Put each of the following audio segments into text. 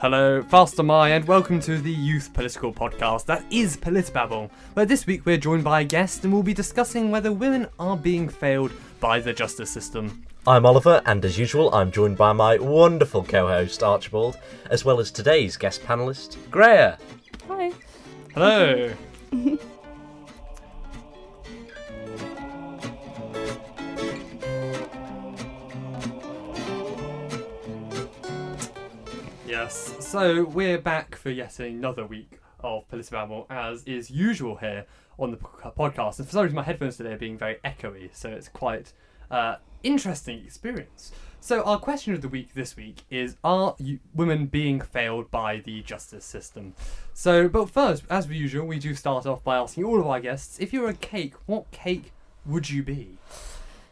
Hello, fast am I, and welcome to the Youth Political Podcast that is Politibabble, where this week we're joined by a guest and we'll be discussing whether women are being failed by the justice system. I'm Oliver, and as usual, I'm joined by my wonderful co host Archibald, as well as today's guest panelist, Greya. Hi. Hello. yes, so we're back for yet another week of Politibabble, as is usual here on the podcast. And for some reason, my headphones today are being very echoey, so it's quite uh, interesting experience. So our question of the week this week is: Are you, women being failed by the justice system? So, but first, as usual, we do start off by asking all of our guests: If you were a cake, what cake would you be?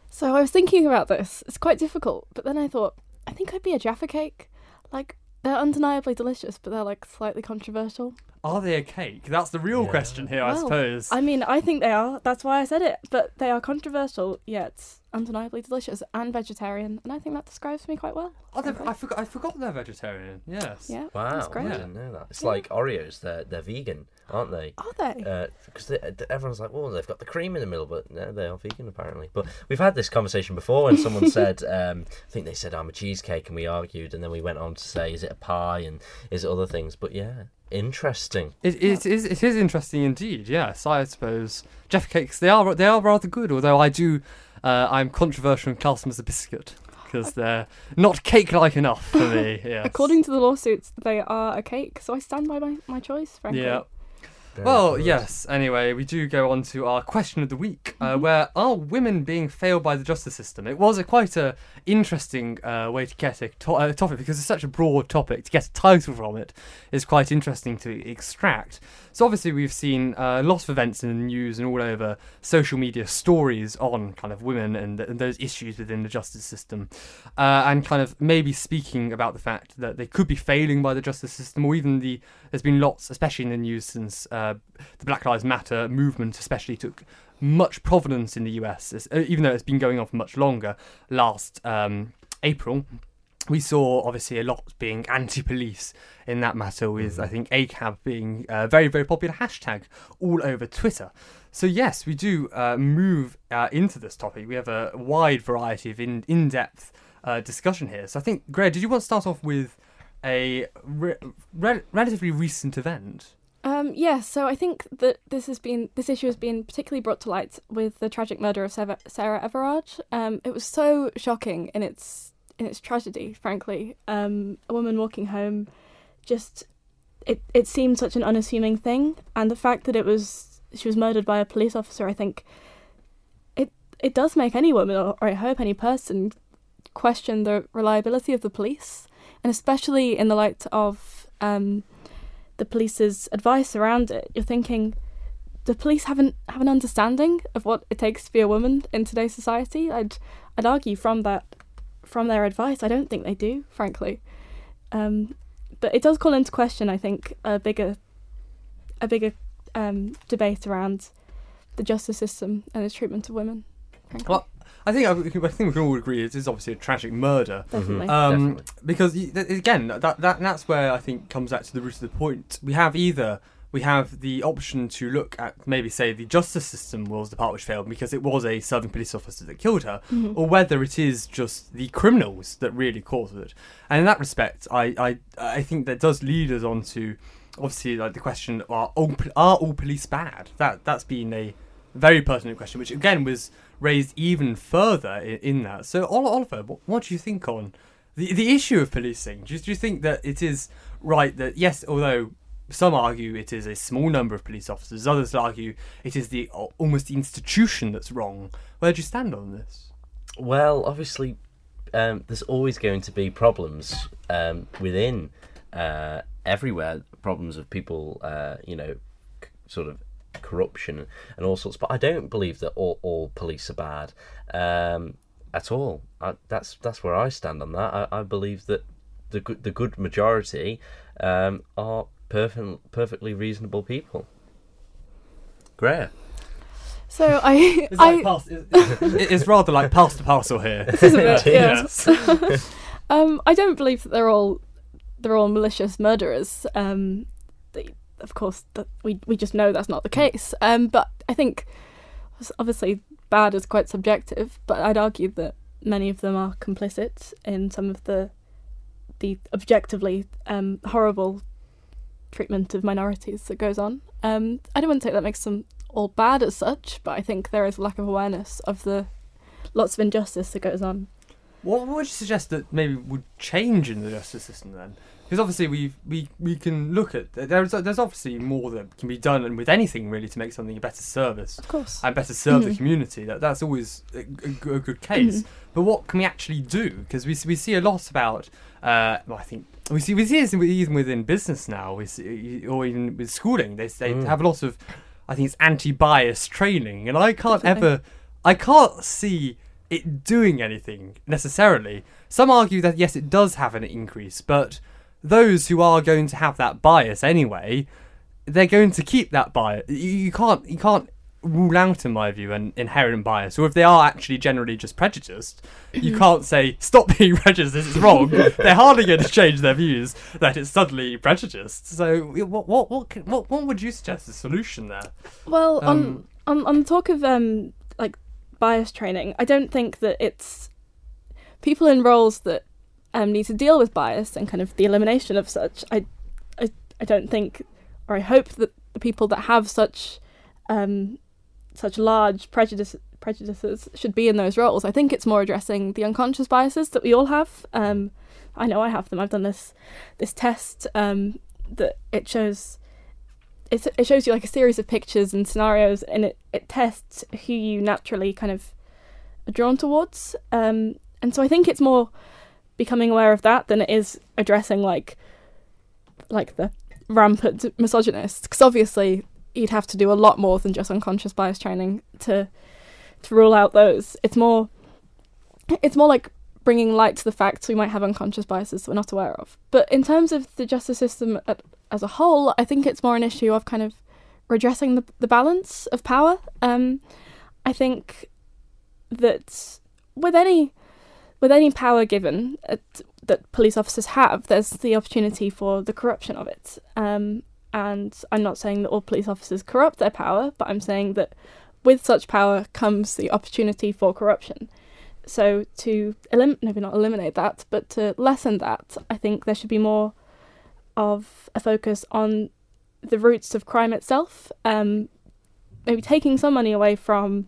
So I was thinking about this. It's quite difficult, but then I thought I think I'd be a Jaffa cake. Like they're undeniably delicious, but they're like slightly controversial. Are they a cake? That's the real Yeah. question here, I suppose. I mean, I think they are. That's why I said it. But they are controversial, yet undeniably delicious and vegetarian, and I think that describes me quite well. Oh, they're- I forgot. I forgot they're vegetarian. Yes. Yeah. Wow, That's great. I didn't know that. It's Yeah. like Oreos, they're, they're vegan, aren't they? Are they? Because everyone's like, well, they've got the cream in the middle, but no, they are vegan apparently. But we've had this conversation before when someone said, um, I think they said I'm a cheesecake, and we argued, and then we went on to say, is it a pie and is it other things? But yeah, interesting. It, it is it is interesting indeed. Yes, I suppose Jaffa cakes they are they are rather good. Although I do uh, I'm controversial and class them as a biscuit because they're not cake-like enough for me. Yes. According to the lawsuits, they are a cake. So I stand by my, my choice, frankly. yeah. Very Well, good. yes. Anyway, we do go on to our question of the week, uh, Mm-hmm. where are women being failed by the justice system? It was a quite a interesting uh, way to get a to- uh, topic because it's such a broad topic. To get a title from it is quite interesting to extract. So obviously, we've seen uh, lots of events in the news and all over social media stories on kind of women and, th- and those issues within the justice system, uh, and kind of maybe speaking about the fact that they could be failing by the justice system, or even the there's been lots, especially in the news since uh, the Black Lives Matter movement, especially took much provenance in the US, uh, even though it's been going on for much longer. Last um, April, we saw obviously a lot being anti-police in that matter, with I think ACAB being a very very popular hashtag all over Twitter. So yes, we do uh, move uh, into this topic. We have a wide variety of in in-depth uh, discussion here. So I think, Greg, did you want to start off with a re- re- relatively recent event? Um, yeah, so I think that this has been this issue has been particularly brought to light with the tragic murder of Sarah, Sarah Everard. Um, it was so shocking in its in its tragedy, frankly. Um, a woman walking home, just it it seemed such an unassuming thing, and the fact that it was she was murdered by a police officer, I think it it does make any woman or, I hope any person question the reliability of the police, and especially in the light of um, the police's advice around it, you're thinking the police haven't have an understanding of what it takes to be a woman in today's society. I'd I'd argue from that from their advice, I don't think they do, frankly. Um, but it does call into question, I think, a bigger a bigger um, debate around the justice system and its treatment of women. Frankly. Well, I think I, I think we can all agree it is obviously a tragic murder. Definitely. Um, Definitely. because again, that, that that's where I think comes back to the root of the point. We have either we have the option to look at maybe say the justice system was the part which failed because it was a serving police officer that killed her, Mhm. or whether it is just the criminals that really caused it. And in that respect, I I, I think that does lead us on to obviously like the question are all, are all police bad? That that's been a very pertinent question, which again was raised even further in, in that. So Oliver, what, what do you think on the the issue of policing? Do you, do you think that it is right that yes, although some argue it is a small number of police officers, others argue it is the almost the institution that's wrong. Where do you stand on this? Well, obviously, um, there's always going to be problems um, within uh, everywhere. Problems of people, uh, you know, c- sort of corruption and all sorts. But I don't believe that all, all police are bad um, at all. I, that's that's where I stand on that. I, I believe that the good the good majority um, are perfect, perfectly reasonable people. Great. So I, It's, I like pass, it's, it's rather like pass to parcel here. this is a bit, It yeah. Yes. um, I don't believe that they're all they're all malicious murderers. Um, they, of course, that we we just know that's not the case. Um, but I think obviously bad is quite subjective. But I'd argue that many of them are complicit in some of the the objectively um, horrible treatment of minorities that goes on. Um, I don't want to say that makes them all bad as such, but I think there is a lack of awareness of the lots of injustice that goes on. What would you suggest that maybe would change in the justice system then? Because obviously we we we can look at there's there's obviously more that can be done and with anything really to make something a better service Of course. and better serve the Mhm. community. That that's always a, a, a good case. Mhm. But what can we actually do? Because we we see a lot about. Uh, well, I think we see we see this even within business now. We see, or even with schooling. They they Mm. have a lot of. I think it's anti-bias training, and I can't Definitely. ever. I can't see it doing anything necessarily. Some argue that yes, it does have an increase, but those who are going to have that bias anyway, they're going to keep that bias. You, can't you can't rule out, in my view, an inherent bias. Or if they are actually generally just prejudiced, you can't say stop being prejudiced. This is wrong. they're hardly going to change their views that it's suddenly prejudiced. So what what what can, what, what would you suggest as a solution there? Well, Um, on on on the talk of um like bias training, I don't think that it's people in roles that um need to deal with bias and kind of the elimination of such. I I, I don't think, or I hope that the people that have such um such large prejudice prejudices should be in those roles. I think it's more addressing the unconscious biases that we all have. Um, I know I have them. I've done this this test um, that it shows it, it shows you like a series of pictures and scenarios and it, it tests who you naturally kind of are drawn towards um, and so i think it's more becoming aware of that than it is addressing like like the rampant misogynists because obviously you'd have to do a lot more than just unconscious bias training to to rule out those. It's more it's more like bringing light to the facts we might have unconscious biases we're not aware of. But in terms of the justice system at as a whole, I think it's more an issue of kind of redressing the, the balance of power. Um, I think that with any with any power given at, that police officers have, there's the opportunity for the corruption of it. Um, and I'm not saying that all police officers corrupt their power, but I'm saying that with such power comes the opportunity for corruption. So to elim- maybe not eliminate that, but to lessen that, I think there should be more of a focus on the roots of crime itself. Um, maybe taking some money away from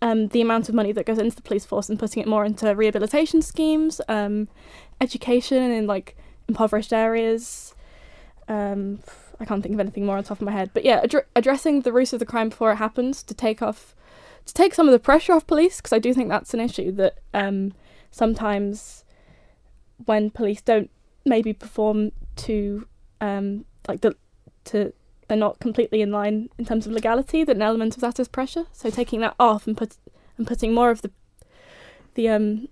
um, the amount of money that goes into the police force and putting it more into rehabilitation schemes, um, education in like impoverished areas. Um, I can't think of anything more on top of my head, but yeah, addre- addressing the roots of the crime before it happens to take off, to take some of the pressure off police, because I do think that's an issue that um, sometimes when police don't maybe perform to um like the to they're not completely in line in terms of legality that an element of that is pressure so taking that off and put and putting more of the the um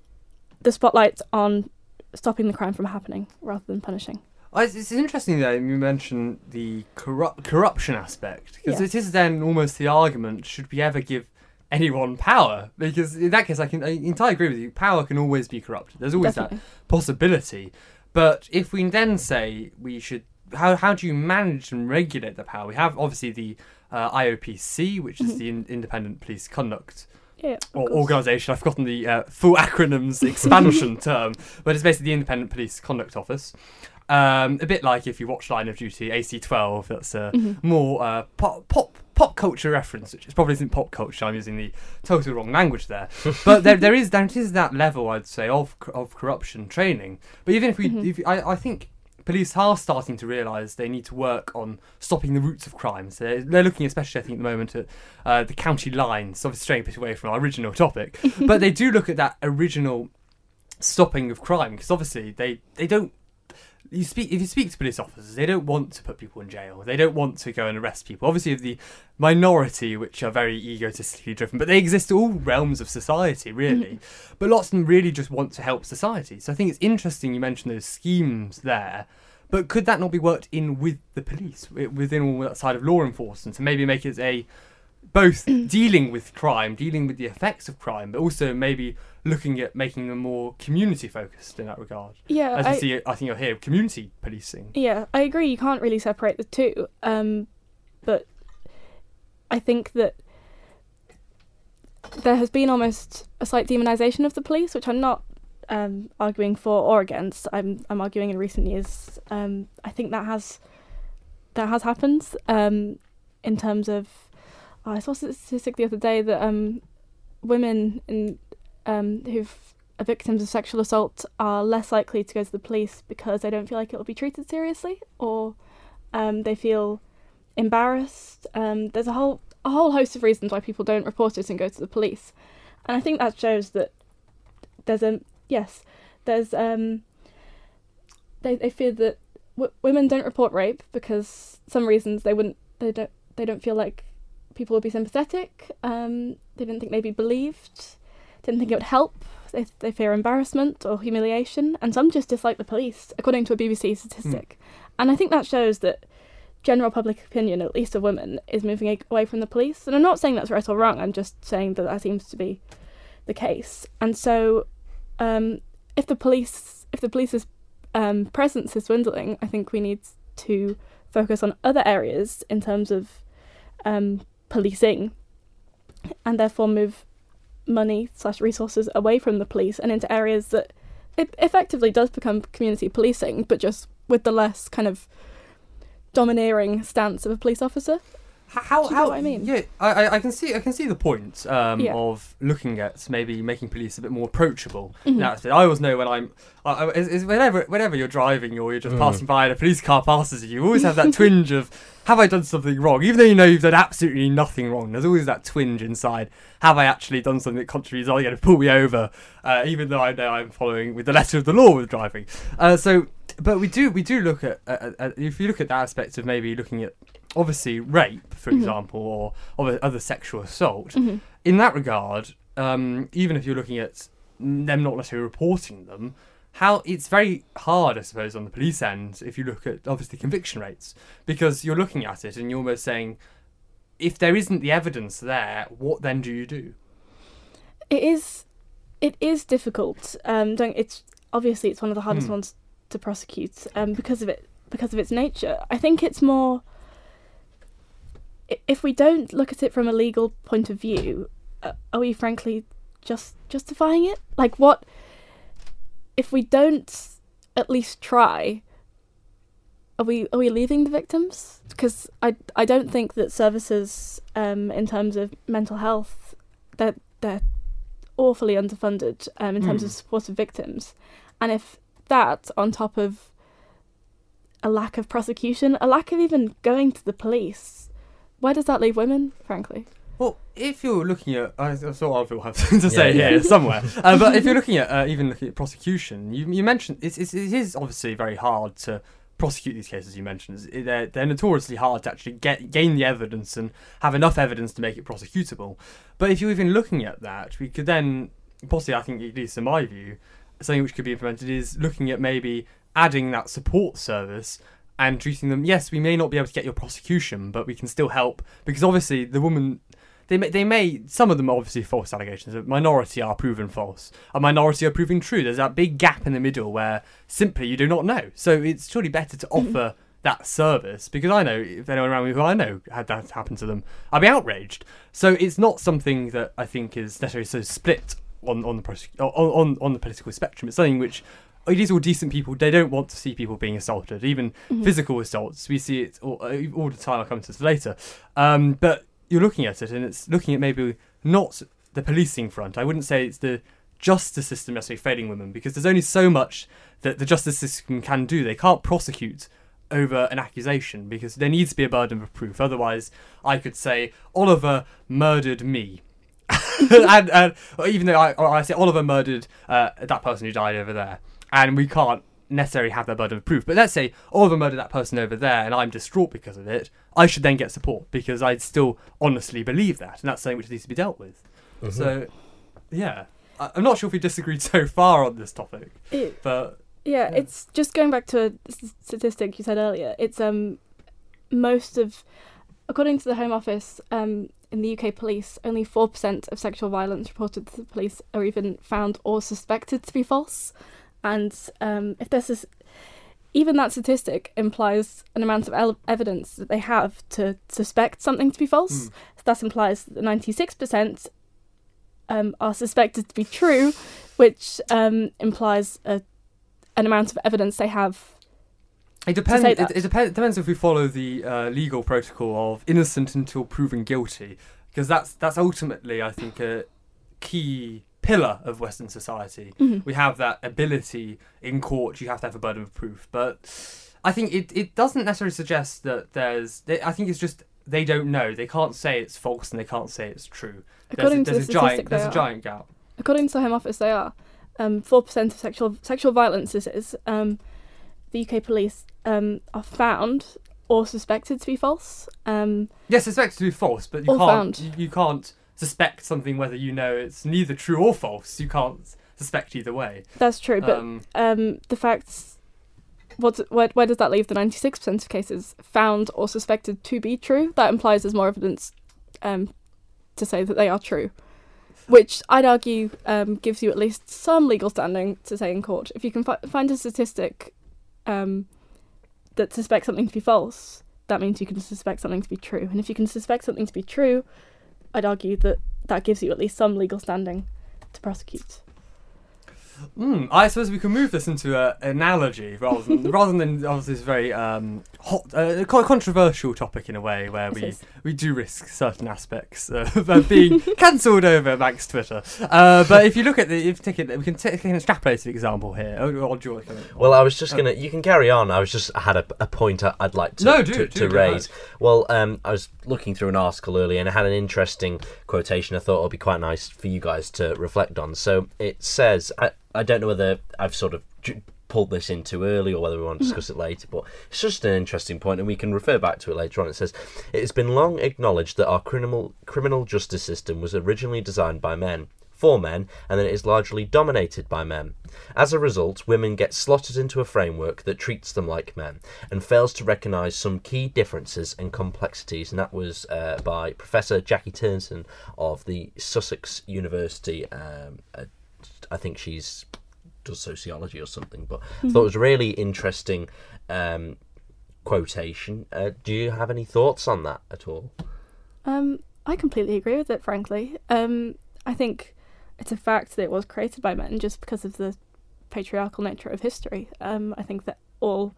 the spotlight on stopping the crime from happening rather than punishing Oh, It's, it's interesting that you mentioned the corrupt corruption aspect because Yeah. it is then almost the argument: should we ever give anyone power? Because in that case, I can I entirely agree with you. Power can always be corrupted. There's always Definitely. that possibility. But if we then say we should, how how do you manage and regulate the power? We have obviously the uh, IOPC, which is Mhm. the in- Independent Police Conduct yeah or course. organisation. I've forgotten the uh, full acronyms expansion term, but it's basically the Independent Police Conduct Office. Um, a bit like if you watch Line of Duty, AC12. That's a Mhm. more uh, pop, pop pop culture reference, which is probably isn't pop culture. I'm using the total wrong language there, but there there is there is that level I'd say of of corruption training. But even if we, Mhm. if I, I think police are starting to realise they need to work on stopping the roots of crime. So they're, they're looking, especially I think at the moment, at uh, the county lines. Obviously, straying a bit away from our original topic, but they do look at that original stopping of crime because obviously they they don't. You speak if you speak to police officers, they don't want to put people in jail. They don't want to go and arrest people. Obviously, of the minority which are very egotistically driven, but they exist in all realms of society, really. Mm-hmm. But lots of them really just want to help society. So I think it's interesting you mentioned those schemes there. But could that not be worked in with the police, within all that side of law enforcement, to maybe make it a both dealing with crime, dealing with the effects of crime, but also maybe looking at making them more community focused in that regard. Yeah, As I, see, I think you'll hear community policing. yeah, I agree. You can't really separate the two. Um, but I think that there has been almost a slight demonization of the police, which I'm not um, arguing for or against. I'm I'm arguing in recent years. Um, I think that has that has happened um, in terms of. I saw a statistic the other day that um, women in um, who've are victims of sexual assault are less likely to go to the police because they don't feel like it will be treated seriously or um, they feel embarrassed. Um, there's a whole a whole host of reasons why people don't report it and go to the police, and I think that shows that there's a yes, there's um, they they fear that w- women don't report rape because some reasons they wouldn't they don't they don't feel like people would be sympathetic. Um, they didn't think they'd be believed. Didn't think it would help. They, they fear embarrassment or humiliation, and some just dislike the police, according to a BBC statistic. And I think that shows that general public opinion, at least of women, is moving away from the police. And I'm not saying that's right or wrong. I'm just saying that that seems to be the case. And so, um, if the police, if the police's um, presence is dwindling, I think we need to focus on other areas in terms of um, policing, and therefore move money slash resources away from the police and into areas that it effectively does become community policing, but just with the less kind of domineering stance of a police officer. H- How, Do you how know what I mean? Yeah, I, I, I can see I can see the point um, Yeah. of looking at maybe making police a bit more approachable. Mhm. That's it. I always know when I'm, I, I, is, is whenever whenever you're driving or you're just Mm. passing by and a police car passes you, you always have that twinge of have I done something wrong? Even though you know you've done absolutely nothing wrong, there's always that twinge inside. Have I actually done something that contributes? Are you going to pull me over? Uh, even though I know I'm following with the letter of the law with driving. Uh, so, but we do we do look at, at, at if you look at that aspect of maybe looking at obviously rape, for Mhm. example, or other, other sexual assault. Mhm. In that regard, um, even if you're looking at them not necessarily reporting them, how it's very hard, I suppose, on the police end if you look at obviously conviction rates because you're looking at it and you're almost saying, if there isn't the evidence there, what then do you do? It is, it is difficult. Um, don't it's obviously it's one of the hardest Hmm. ones to prosecute um, because of it because of its nature. I think it's more. If we don't look at it from a legal point of view, uh, are we frankly just justifying it? Like what? If we don't at least try, are we are we leaving the victims? Because I I don't think that services um, in terms of mental health, they're they're awfully underfunded um, in terms Hmm. of support of victims, and if that on top of a lack of prosecution, a lack of even going to the police, where does that leave women? Frankly, Well, if you're looking at, I thought I will have something to say Yeah. here somewhere, uh, but if you're looking at uh, even looking at prosecution, you, you mentioned it's, it's, it is obviously very hard to prosecute these cases. You mentioned they're, they're notoriously hard to actually get gain the evidence and have enough evidence to make it prosecutable. But if you're even looking at that, we could then possibly, I think, at least in my view, something which could be implemented is looking at maybe adding that support service and treating them. Yes, we may not be able to get your prosecution, but we can still help. Because obviously the woman they may, they may some of them are obviously false allegations a minority are proven false. A minority are proven true. There's that big gap in the middle where simply you do not know. So it's surely better to mm-hmm. offer that service because i know if anyone around me who i know had that happen to them i'd be outraged. So it's not something that i think is necessarily so split on on the prosec- on, on on the political spectrum. It's something which it is all decent people. They don't want to see people being assaulted, even Mhm. physical assaults. We see it all, uh, all the time. I'll come to this later. Um, but you're looking at it, and it's looking at maybe not the policing front. I wouldn't say it's the justice system necessarily failing women, because there's only so much that the justice system can do. They can't prosecute over an accusation because there needs to be a burden of proof. Otherwise, I could say Oliver murdered me. and, and even though I, I say Oliver murdered uh, that person who died over there, and we can't necessarily have that burden of proof. But let's say Oliver murdered that person over there, and I'm distraught because of it. I should then get support because I'd still honestly believe that, and that's something which needs to be dealt with. Mhm. So, yeah, I, I'm not sure if we disagreed so far on this topic, It- but Yeah, Yeah. it's just going back to a statistic you said earlier. It's um most of according to the Home Office, um, in the UK police, only 4% of sexual violence reported to the police are even found or suspected to be false. And um, if this is even that statistic implies an amount of el- evidence that they have to suspect something to be false. Mm. So that implies that 96% um, are suspected to be true, which um, implies a, an amount of evidence they have. It depends. It, it depends. Depends if we follow the uh, legal protocol of innocent until proven guilty, because that's that's ultimately, I think, a key pillar of Western society. Mhm. We have that ability in court. You have to have a burden of proof, but I think it, it doesn't necessarily suggest that there's. I think it's just they don't know. They can't say it's false and they can't say it's true. According there's a, to the a giant. There's they a giant gap. According to the Home Office, they are. Um, 4% of sexual sexual violence is um, the UK police um, are found or suspected to be false. Um, Yes, suspected to be false, but you can't. You, you can't suspect something whether you know it's neither true or false. You can't suspect either way. that's true, but um, um, the facts. What, where, where does that leave the 96% of cases found or suspected to be true? That implies there's more evidence um, to say that they are true, which I'd argue um, gives you at least some legal standing to say in court. If you can fi- find a statistic um, that suspects something to be false, that means you can suspect something to be true. And if you can suspect something to be true, I'd argue that that gives you at least some legal standing to prosecute. Mm, I suppose we can move this into an analogy rather than rather than obviously this very um, hot, uh, co- controversial topic in a way where we we do risk certain aspects uh, of being cancelled over Max Twitter. Uh, but if you look at the, if take it, we can take an extrapolated example here. Oh, or do you want Well, I was just Oh. gonna. You can carry on. I was just I had a, a point I- I'd like to No, do, to, do, to go raise. Well, um, I was looking through an article earlier and it had an interesting quotation. I thought it would be quite nice for you guys to reflect on. So it says, I, I don't know whether I've sort of j- pulled this in too early or whether we want to mm. discuss it later, but it's just an interesting point and we can refer back to it later on. It says, It has been long acknowledged that our criminal criminal justice system was originally designed by men. For men, and that it is largely dominated by men. As a result, women get slotted into a framework that treats them like men and fails to recognise some key differences and complexities. And that was uh, by Professor Jackie Turton of the Sussex University. Um, uh, I think she's does sociology or something, but I thought it was really interesting um, quotation. Uh, do you have any thoughts on that at all? Um, I completely agree with it, frankly. Um, I think it's a fact that it was created by men just because of the patriarchal nature of history. Um, I think that all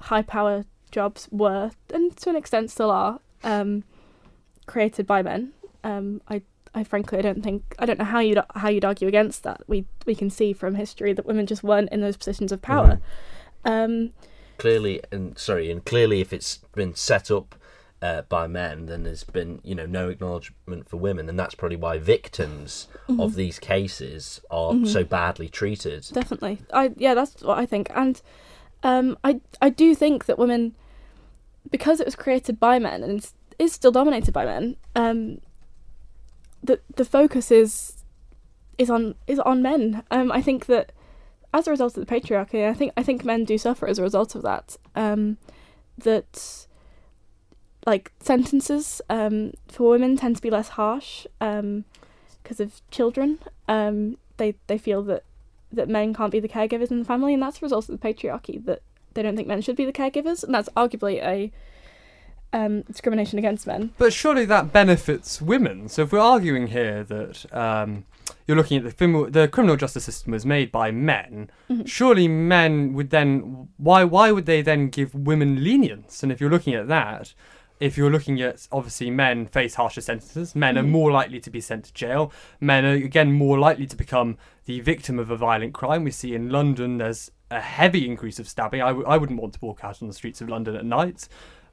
high power jobs were, and to an extent still are, um, created by men. Um, I, I frankly, I don't think, I don't know how you'd how you'd argue against that. We we can see from history that women just weren't in those positions of power. Um, clearly and sorry and clearly if it's been set up uh, by men then there's been you know no acknowledgement for women. And that's probably why victims of these cases are so badly treated. Definitely. I yeah that's what i think. And um i i do think that women because it was created by men and is- is still dominated by men um the the focus is is on is on men. Um i think that as a result of the patriarchy i think i think men do suffer as a result of that. Um that like sentences um for women tend to be less harsh um because of children um they they feel that that men can't be the caregivers in the family, and that's a result of the patriarchy that they don't think men should be the caregivers, and that's arguably a um, discrimination against men. But surely that benefits women. So if we're arguing here that um, you're looking at the criminal, the criminal justice system was made by men, Mhm. surely men would then why why would they then give women lenience? And if you're looking at that, if you're looking at obviously men face harsher sentences, men are Mhm. more likely to be sent to jail. Men are again more likely to become the victim of a violent crime. We see in London there's a heavy increase of stabbing. I w- I wouldn't want to walk out on the streets of London at night.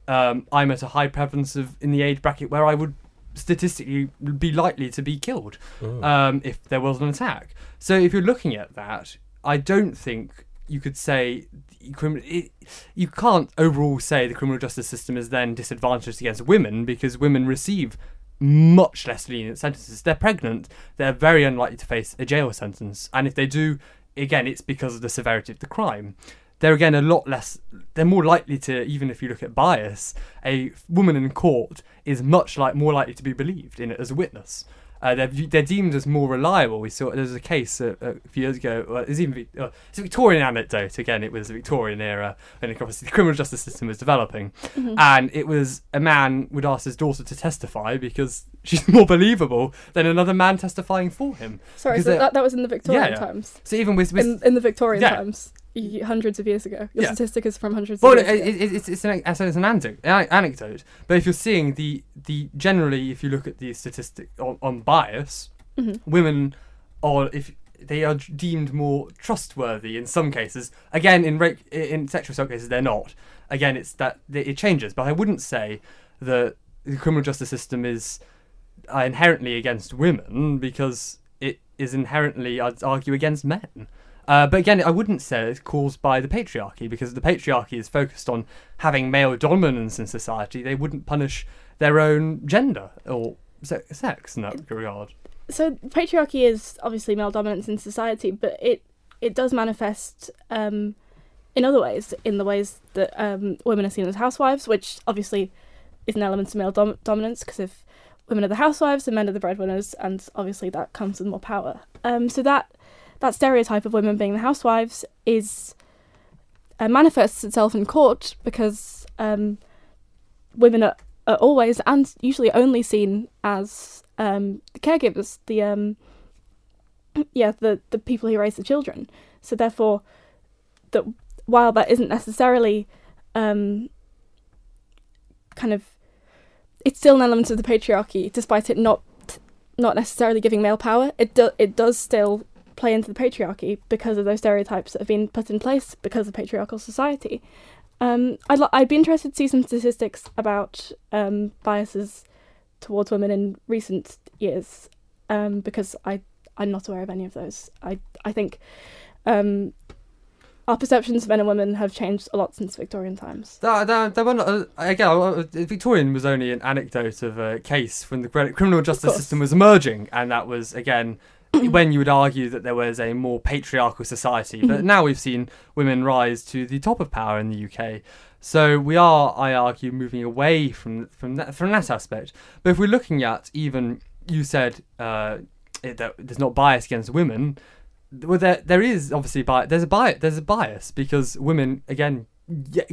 Um, I'm at a high prevalence of in the age bracket where I would statistically be likely to be killed Mm. um, if there was an attack. So if you're looking at that, I don't think you could say you can't overall say the criminal justice system is then disadvantaged against women because women receive much less lenient sentences. They're pregnant, they're very unlikely to face a jail sentence, and if they do, again, it's because of the severity of the crime. they're again a lot less. They're more likely to, even if you look at bias, a woman in court is much like more likely to be believed in it as a witness. Uh, they're, they're deemed as more reliable. We saw there was a case a, a few years ago. Well, it was even uh, it's a Victorian anecdote. Again, it was a Victorian era, and obviously the criminal justice system was developing. Mhm. And it was a man would ask his daughter to testify because she's more believable than another man testifying for him. Sorry, so that, that was in the Victorian yeah. times. So even with, with In, in the Victorian Yeah. times, hundreds of years ago. Your Yeah. statistic is from hundreds Well, of it, years ago. it, it's, it's an, it's an anecdote, anecdote. But if you're seeing the, the generally, if you look at the statistic on, on bias, Mhm. women are if they are deemed more trustworthy in some cases. Again, in rape, in sexual assault cases, they're not. Again, it's that it changes. But I wouldn't say that the criminal justice system is uh, inherently against women because it is inherently, I'd argue, against men. Uh, but again, I wouldn't say it's caused by the patriarchy because the patriarchy is focused on having male dominance in society. They wouldn't punish their own gender or se- sex in that regard. so patriarchy is obviously male dominance in society, but it it does manifest um, in other ways, in the ways that um, women are seen as housewives, which obviously is an element of male dom- dominance because if women are the housewives and men are the breadwinners, and obviously that comes with more power. Um, so that that stereotype of women being the housewives is uh, manifests itself in court because um, women are, are always and usually only seen as um, the caregivers, the um, yeah, the the people who raise the children. So therefore, that while that isn't necessarily um, kind of, it's still an element of the patriarchy, despite it not not necessarily giving male power. It do, it does still play into the patriarchy because of those stereotypes that have been put in place because of patriarchal society. Um, I'd I'd be interested to see some statistics about um, biases towards women in recent years um, because I I'm not aware of any of those. I I think um, our perceptions of men and women have changed a lot since Victorian times. That, that, that one, uh, again, uh, Victorian was only an anecdote of a case when the criminal justice system was emerging, and that was again when you would argue that there was a more patriarchal society. But Mhm. now we've seen women rise to the top of power in the UK. So we are, I argue, moving away from from that from that aspect. But if we're looking at even you said uh, it, that there's not bias against women. Well, there there is obviously bias. There's a bias. There's a bias because women again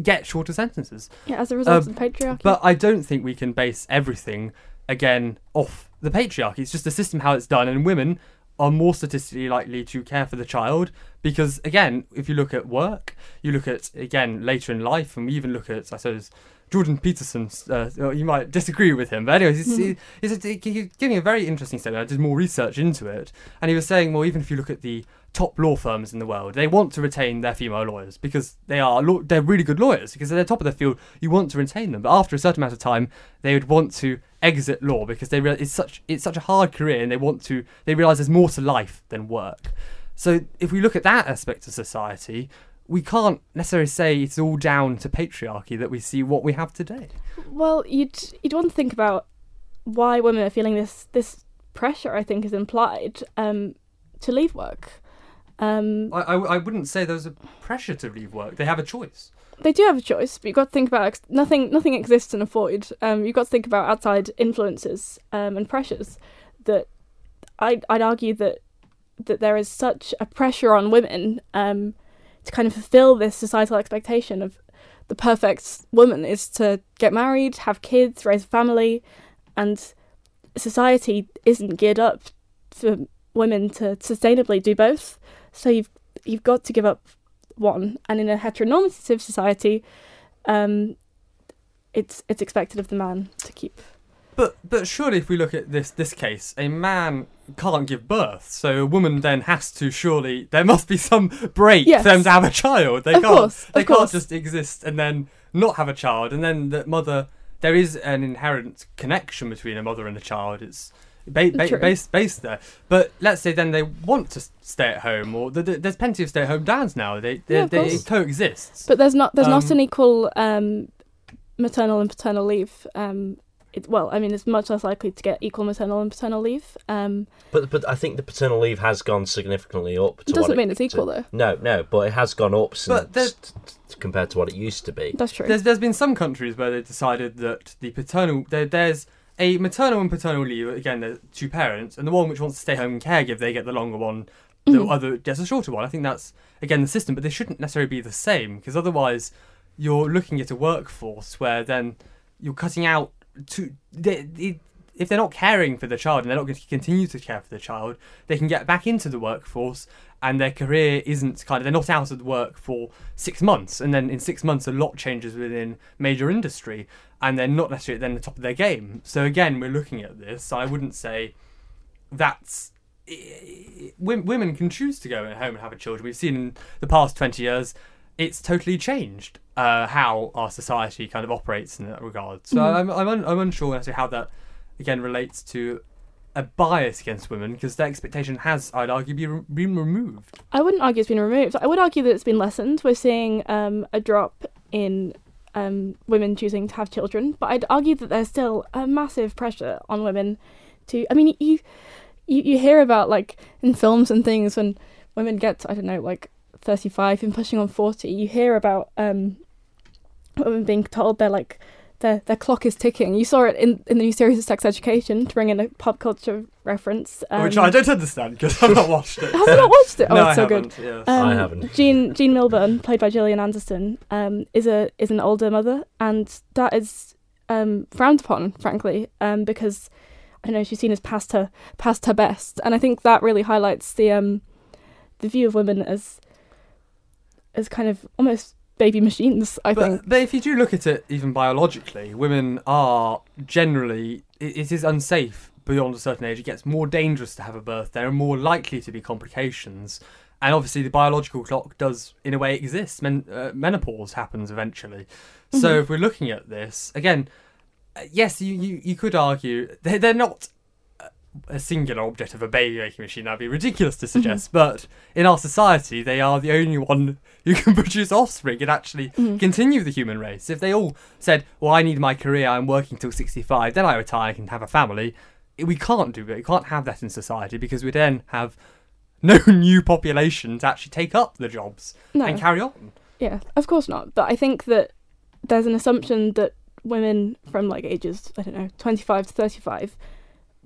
get, shorter sentences. Yeah, as a result Um, of the patriarchy. But I don't think we can base everything again off the patriarchy. It's just the system how it's done, and women are more statistically likely to care for the child because again, if you look at work, you look at again later in life, and we even look at I suppose. Jordan Peterson, uh, you might disagree with him, but anyways, he's, Mhm. he's, he's, he's giving a very interesting statement. I did more research into it, and he was saying, well, even if you look at the top law firms in the world, they want to retain their female lawyers because they are law- they're really good lawyers because they're top of the field. You want to retain them, but after a certain amount of time, they would want to exit law because they realize it's such it's such a hard career, and they want to they realize there's more to life than work. So if we look at that aspect of society, we can't necessarily say it's all down to patriarchy that we see what we have today. Well, you'd you'd want to think about why women are feeling this this pressure. I think is implied um, to leave work. Um, I, I, I wouldn't say there's a pressure to leave work. They have a choice. they do have a choice, but you've got to think about ex- nothing. Nothing exists in a void. Um, you've got to think about outside influences um, and pressures. That I'd I'd argue that that there is such a pressure on women um, to kind of fulfill this societal expectation of the perfect woman is to get married, have kids, raise a family, and society isn't geared up for women to sustainably do both. So you've you've got to give up one, and in a heteronormative society, um, it's it's expected of the man to keep. But but surely if we look at this this case, a man can't give birth, so a woman then has to surely there must be some break Yes. for them to have a child. They Of can't course, of they can't course. just exist and then not have a child, and then the mother there is an inherent connection between a mother and a child. It's ba- ba- based based there. But let's say then they want to stay at home, or th- th- there's plenty of stay at home dads now. They they, Yeah, they coexists. But there's not there's not Um, an equal um, maternal and paternal leave um, it's well, I mean, it's much less likely to get equal maternal and paternal leave. Um, But but I think the paternal leave has gone significantly up. To It doesn't what mean it's equal, to- though. No, no, but it has gone up since But there's- t- t- compared to what it used to be. that's true. There's there's been some countries where they decided that the paternal there, there's a maternal and paternal leave. Again, there's two parents, and the one which wants to stay home and caregive, they get the longer one. The Mhm. other gets a shorter one. I think that's again the system, but they shouldn't necessarily be the same because otherwise you're looking at a workforce where then you're cutting out to they, they, if they're not caring for the child and they're not going to continue to care for the child, they can get back into the workforce and their career isn't kind of they're not out of work for six months and then in six months a lot changes within major industry and they're not necessarily then the top of their game. So again, we're looking at this. I wouldn't say that's women can choose to go home and have a children. We've seen in the past twenty years, it's totally changed uh, how our society kind of operates in that regard. So Mhm. I'm I'm, un- I'm unsure as to how that again relates to a bias against women because their expectation has, I'd argue, be, been removed. I wouldn't argue it's been removed. I would argue that it's been lessened. We're seeing um, a drop in um, women choosing to have children, but I'd argue that there's still a massive pressure on women to. I mean, you you, you hear about like in films and things when women get I don't know like 35 and pushing on 40. You hear about um, women being told they're like their their clock is ticking. You saw it in, in the new series of Sex Education to bring in a pop culture reference. Um, which I don't understand because I've not watched it. Have you not watched it? Oh, no, it's I so good. haven't. Yes. Um, I haven't. Jean Jean Milburn, played by Gillian Anderson, um, is a is an older mother, and that is um, frowned upon, frankly, um, because I don't know she's seen as past her past her best, and I think that really highlights the um, the view of women as as kind of almost baby machines. I but, think. but if you do look at it even biologically, women are generally it, it is unsafe beyond a certain age. It gets more dangerous to have a birth. There are more likely to be complications, and obviously the biological clock does in a way exist. Men, uh, menopause happens eventually. So Mhm. if we're looking at this again, uh, yes, you, you, you could argue they're, they're not a singular object of a baby making machine. That'd be ridiculous to suggest. But in our society, they are the only one who can produce offspring and actually Mhm. continue the human race. If they all said, "Well, I need my career. I'm working till 65, then I retire and can have a family," we can't do it. We can't have that in society because we then have no new population to actually take up the jobs No. and carry on. Yeah, of course not. But I think that there's an assumption that women from like ages, I don't know, 25 to 35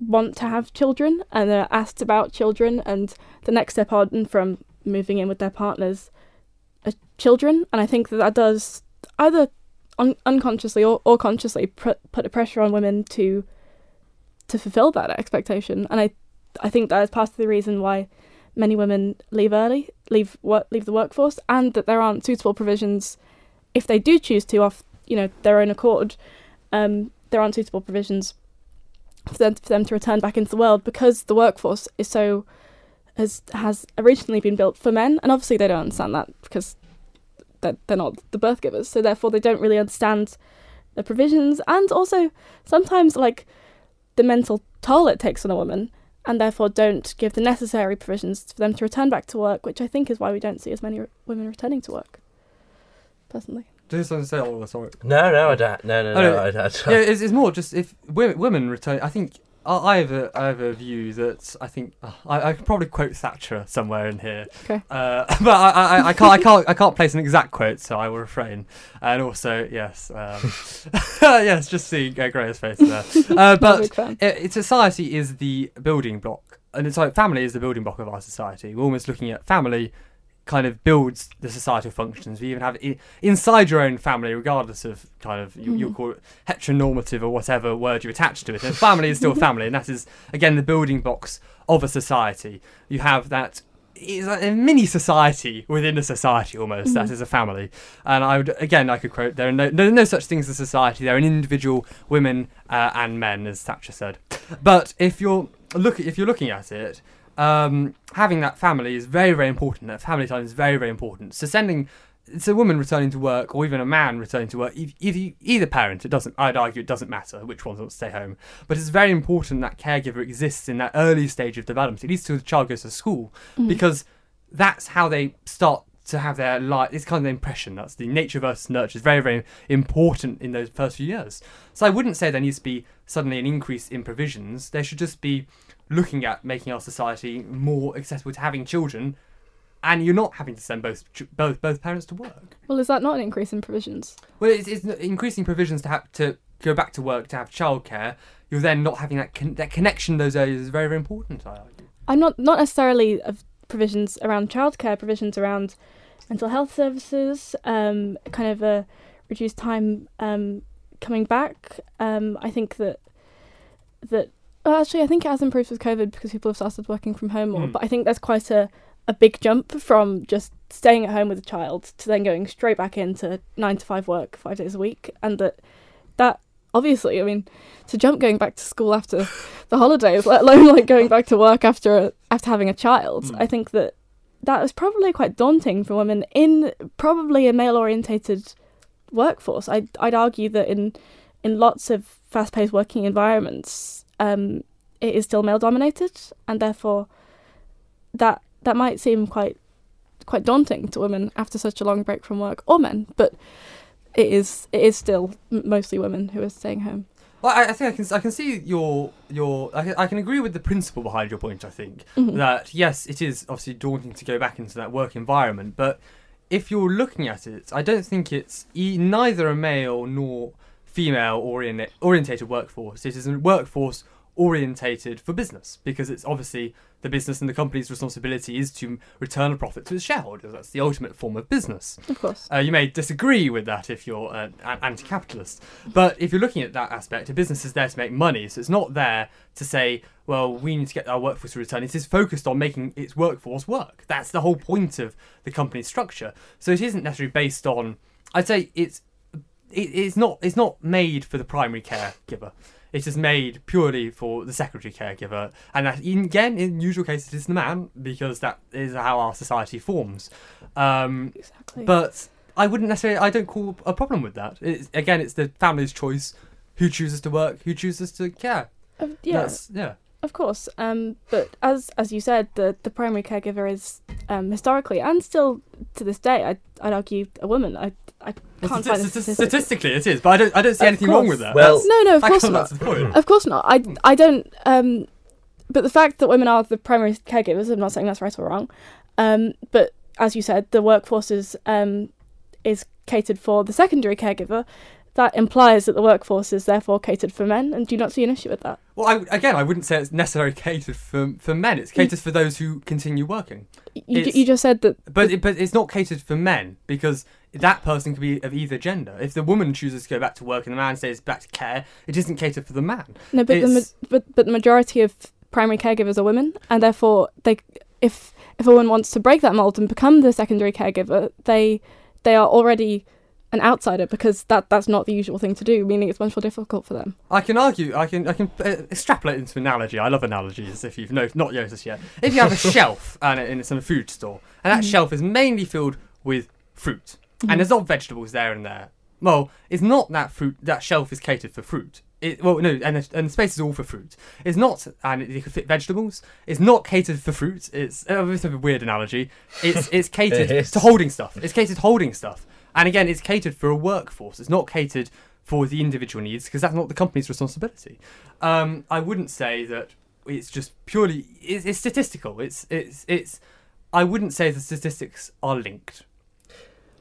want to have children and are asked about children and the next step on from moving in with their partners are children. And I think that that does either un- unconsciously or, or consciously pr- put a pressure on women to to fulfill that expectation. And I I think that is part of the reason why many women leave early, leave work, leave the workforce, and that there aren't suitable provisions if they do choose to off you know their own accord. Um, there aren't suitable provisions for them for them to return back into the world because the workforce is so has has originally been built for men, and obviously they don't understand that because they're, they're not the birth givers, so therefore they don't really understand the provisions, and also sometimes like the mental toll it takes on a woman and therefore don't give the necessary provisions for them to return back to work, which I think is why we don't see as many re- women returning to work. Personally, Just want to say, oh, sorry. No, no, I don't. No, no, no, no. I don't. yeah, it's, it's more just if women, women return. I think I I have a I have a view that I think uh, I, I could probably quote Thatcher somewhere in here. Okay. Uh, but I, I, I can't I can't I can't place an exact quote, so I will refrain. And also, yes, um, yes, just seeing uh, Graham's face there. Uh, but big fan. uh, society is the building block, and it's like family is the building block of our society. We're almost looking at family kind of builds the societal functions. We even have i inside your own family, regardless of kind of you, you'll Mhm. call it heteronormative or whatever word you attach to it. And family is still family, and that is again the building blocks of a society. You have that. It's a mini society within a society almost. That Mhm. is a family, and I would again I could quote: "There are no no, no such things as a society. There are individual women uh, and men," as Thatcher said. But if you're look if you're looking at it, um, having that family is very very important. That family time is very very important. So sending it's a woman returning to work or even a man returning to work. If, if you either parent, it doesn't. I'd argue it doesn't matter which one wants to stay home. But it's very important that caregiver exists in that early stage of development, at least till the child goes to school, Mhm. because that's how they start to have their life. It's kind of the impression that's the nature versus nurture is very very important in those first few years. So I wouldn't say there needs to be suddenly an increase in provisions. There should just be looking at making our society more accessible to having children, and you're not having to send both both both parents to work. Well, is that not an increase in provisions? Well, it's, it's increasing provisions to have to go back to work to have childcare. You're then not having that con- that connection. Those areas is very very important. I argue. I'm not not necessarily of provisions around childcare, provisions around mental health services, um, kind of a reduced time um, coming back. Um, I think that that well, actually I think it has improved with COVID because people have started working from home more. Mm. But I think there's quite a a big jump from just staying at home with a child to then going straight back into nine to five work five days a week, and that that obviously I mean to jump going back to school after the holidays, let alone like going back to work after after having a child. Mm. I think that that was probably quite daunting for women in probably a male orientated workforce. I'd I'd argue that in in lots of fast paced working environments, um, it is still male dominated, and therefore that that might seem quite quite daunting to women after such a long break from work, or men, but it is it is still mostly women who are staying home. Well, I, I think I can I can see your your I can, I can agree with the principle behind your point. I think Mhm. that yes, it is obviously daunting to go back into that work environment, but if you're looking at it, I don't think it's e- neither a male nor female orient- orientated workforce. It is a workforce orientated for business because it's obviously the business and the company's responsibility is to return a profit to its shareholders. That's the ultimate form of business. Of course. Uh, you may disagree with that if you're an anti-capitalist, but if you're looking at that aspect, a business is there to make money, so it's not there to say, well, we need to get our workforce to return. It is focused on making its workforce work. That's the whole point of the company's structure. So it isn't necessarily based on. I'd say it's it, it's not it's not made for the primary caregiver. It is made purely for the secretary caregiver, and that, again, in usual cases, it's the man because that is how our society forms. Um, Exactly. but I wouldn't necessarily. I don't call a problem with that. It's, again, it's the family's choice who chooses to work, who chooses to care. Uh, yeah, That's, yeah. Of course, um, but as as you said, the, the primary caregiver is um, historically and still to this day, I'd, I'd argue a woman. I I can't stati- find a stati- statistically, it is, but I don't. I don't see Of anything wrong with that. Well- That's- No, no, of course not. back to the point. Of course not. I I don't. Um, but the fact that women are the primary caregivers, I'm not saying that's right or wrong. Um, but as you said, the workforce is um, is catered for the secondary caregiver. That implies that the workforce is therefore catered for men, and do you not see an issue with that? Well, I, again, I wouldn't say it's necessarily catered for for men. It's catered for those who continue working. You, you just said that. But it, but it's not catered for men because that person can be of either gender. If the woman chooses to go back to work and the man stays back to care, it isn't catered for the man. No, but the ma- but but the majority of primary caregivers are women, and therefore they if if a woman wants to break that mold and become the secondary caregiver, they they are already an outsider because that that's not the usual thing to do, meaning it's much more difficult for them. I can argue. I can. I can uh, extrapolate into analogy. I love analogies. If you've no, not noticed yet, if you have a shelf and, it, and it's in a food store, and that Mhm. shelf is mainly filled with fruit, Mhm. and there's not vegetables there and there. Well, it's not that fruit. That shelf is catered for fruit. It, well, no, and the, and the space is all for fruit. It's not, and it, could fit vegetables. It's not catered for fruit. It's uh, it's a weird analogy. It's it's catered It to holding stuff. It's catered to holding stuff. And again, it's catered for a workforce. It's not catered for the individual needs because that's not the company's responsibility. Um, I wouldn't say that it's just purely. It's, it's statistical. It's it's it's. I wouldn't say the statistics are linked.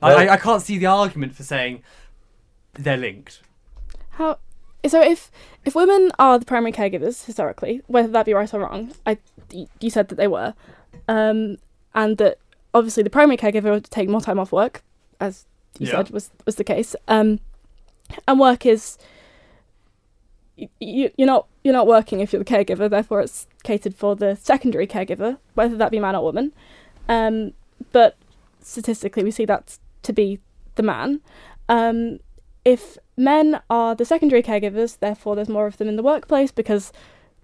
Well- I, I, I can't see the argument for saying they're linked. How so if if women are the primary caregivers historically, whether that be right or wrong, I y- you said that they were, um, and that obviously the primary caregiver would take more time off work, as you Yeah. said was was the case. Um, and work is you you're not you're not working if you're the caregiver, therefore it's catered for the secondary caregiver, whether that be man or woman. Um, but statistically, we see that to be the man. Um, if men are the secondary caregivers, therefore there's more of them in the workplace because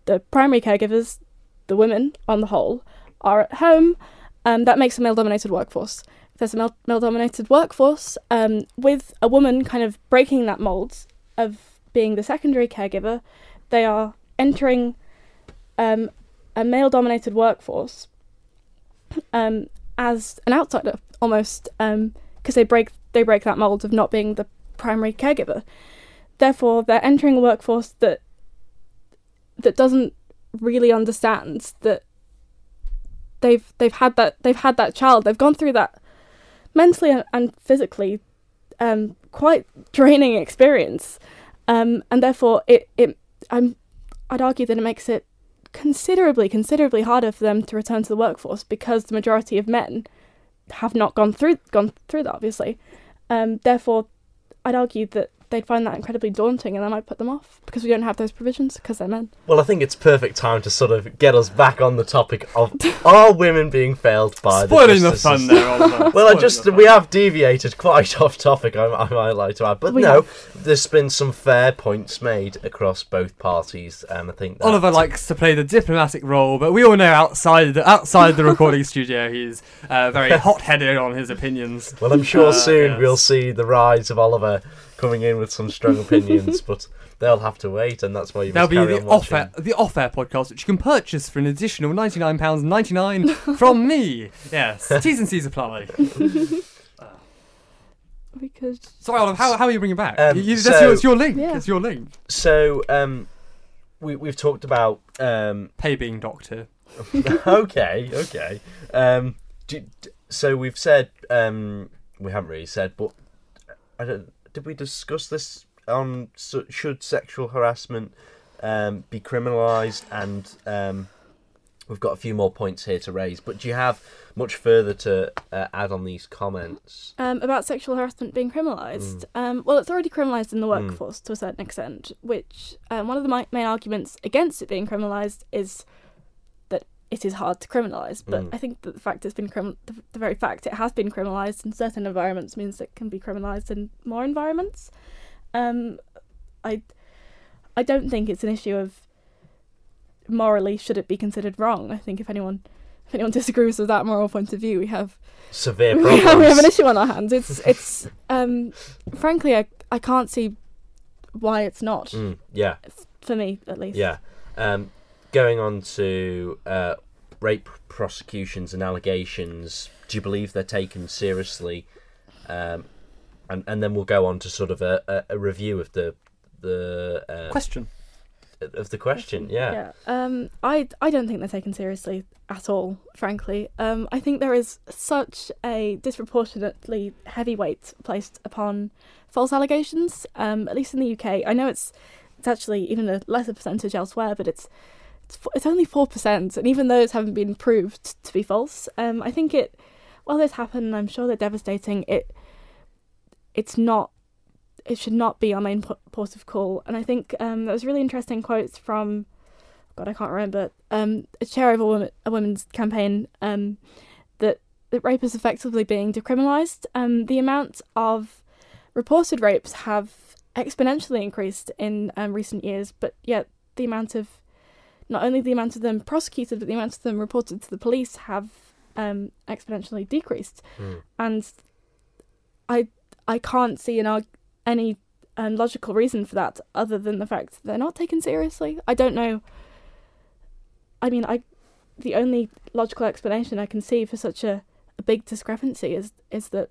the primary caregivers, the women on the whole, are at home. Um, that makes a male-dominated workforce. If there's a male- male-dominated workforce, um, with a woman kind of breaking that mold of being the secondary caregiver, they are entering um, a male-dominated workforce um, as an outsider almost because they break they break that mold of not being the primary caregiver. Therefore, they're entering a workforce that that doesn't really understand that they've they've had that they've had that child. They've gone through that mentally and, physically um, quite draining experience, um, and therefore it it I'm I'd argue that it makes it considerably considerably harder for them to return to the workforce because the majority of men have not gone through gone through that obviously. Um, therefore, I'd argue that they'd find that incredibly daunting and that might put them off because we don't have those provisions because they're men. Well, I think it's perfect time to sort of get us back on the topic of are women being failed by Spoiling the the fun system? there, Oliver. Well, I just we have deviated quite off topic. I, I might like to add, but We no, there's been some fair points made across both parties, and I think that Oliver likes to play the diplomatic role, but we all know outside the outside the recording studio, he's uh, very hot-headed on his opinions. Well, I'm sure Uh, soon yes. we'll see the rise of Oliver coming in with some strong opinions, but they'll have to wait, and that's why you There'll must be carry the on watching. off-air, the off-air podcast, which you can purchase for an additional ninety-nine pounds ninety-nine from me. Yes, T's and C's apply. We could. Sorry, Oliver, how, how are you bringing back? Um, You- that's so- your, it's your link. Yeah. It's your link. So, um, we we've talked about um, Pay being doctor. okay, okay. Um, do, so we've said um, we haven't really said, but I don't. Did we discuss this on so, should sexual harassment um, be criminalised? And um, we've got a few more points here to raise. But do you have much further to uh, add on these comments? Um, about sexual harassment being criminalised. Mm. Um, well, it's already criminalised in the Mm. workforce to a certain extent, which um, one of the main arguments against it being criminalised is it is hard to criminalise. But Mm. I think that the fact it's been crimin- the, the very fact it has been criminalised in certain environments means it can be criminalised in more environments. Um, I, I don't think it's an issue of morally should it be considered wrong. I think if anyone if anyone disagrees with that moral point of view, we have Severe we have, we have an issue on our hands. It's it's um frankly I I can't see why it's not Mm, yeah. for me at least. Yeah. Um, going on to uh, rape prosecutions and allegations, do you believe they're taken seriously? Um, and and then we'll go on to sort of a, a, a review of the the uh, Question. of the question. Yeah. Yeah. Um I I don't think they're taken seriously at all, frankly. Um I think there is such a disproportionately heavy weight placed upon false allegations, um at least in the UK. I know it's it's actually even a lesser percentage elsewhere, but it's it's, only 4% and even those haven't been proved to be false. Um I think it while this happened, I'm sure they're devastating. It it's not it should not be our main port of call. And I think um, there was really interesting quotes from, God, I can't remember, um, a chair of a, woman, a women's campaign um, that that rape is effectively being decriminalised. Um, the amount of reported rapes have exponentially increased in um, recent years, but yet the amount of not only the amount of them prosecuted, but the amount of them reported to the police have um, exponentially decreased. Mm. And I I can't see an arg- any um, logical reason for that other than the fact that they're not taken seriously. I don't know. I mean, I the only logical explanation I can see for such a, a big discrepancy is is that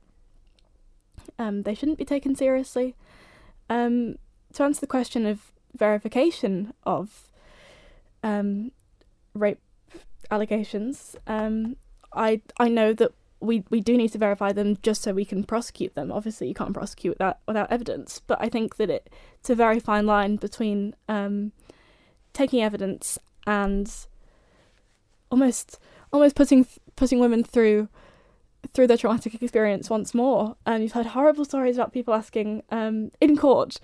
um, they shouldn't be taken seriously. Um, to answer the question of verification of um, rape allegations, um, I I know that we we do need to verify them just so we can prosecute them. Obviously, you can't prosecute that without evidence. But I think that it it's a very fine line between um, taking evidence and almost almost putting putting women through through their traumatic experience once more. And you've heard horrible stories about people asking um, in court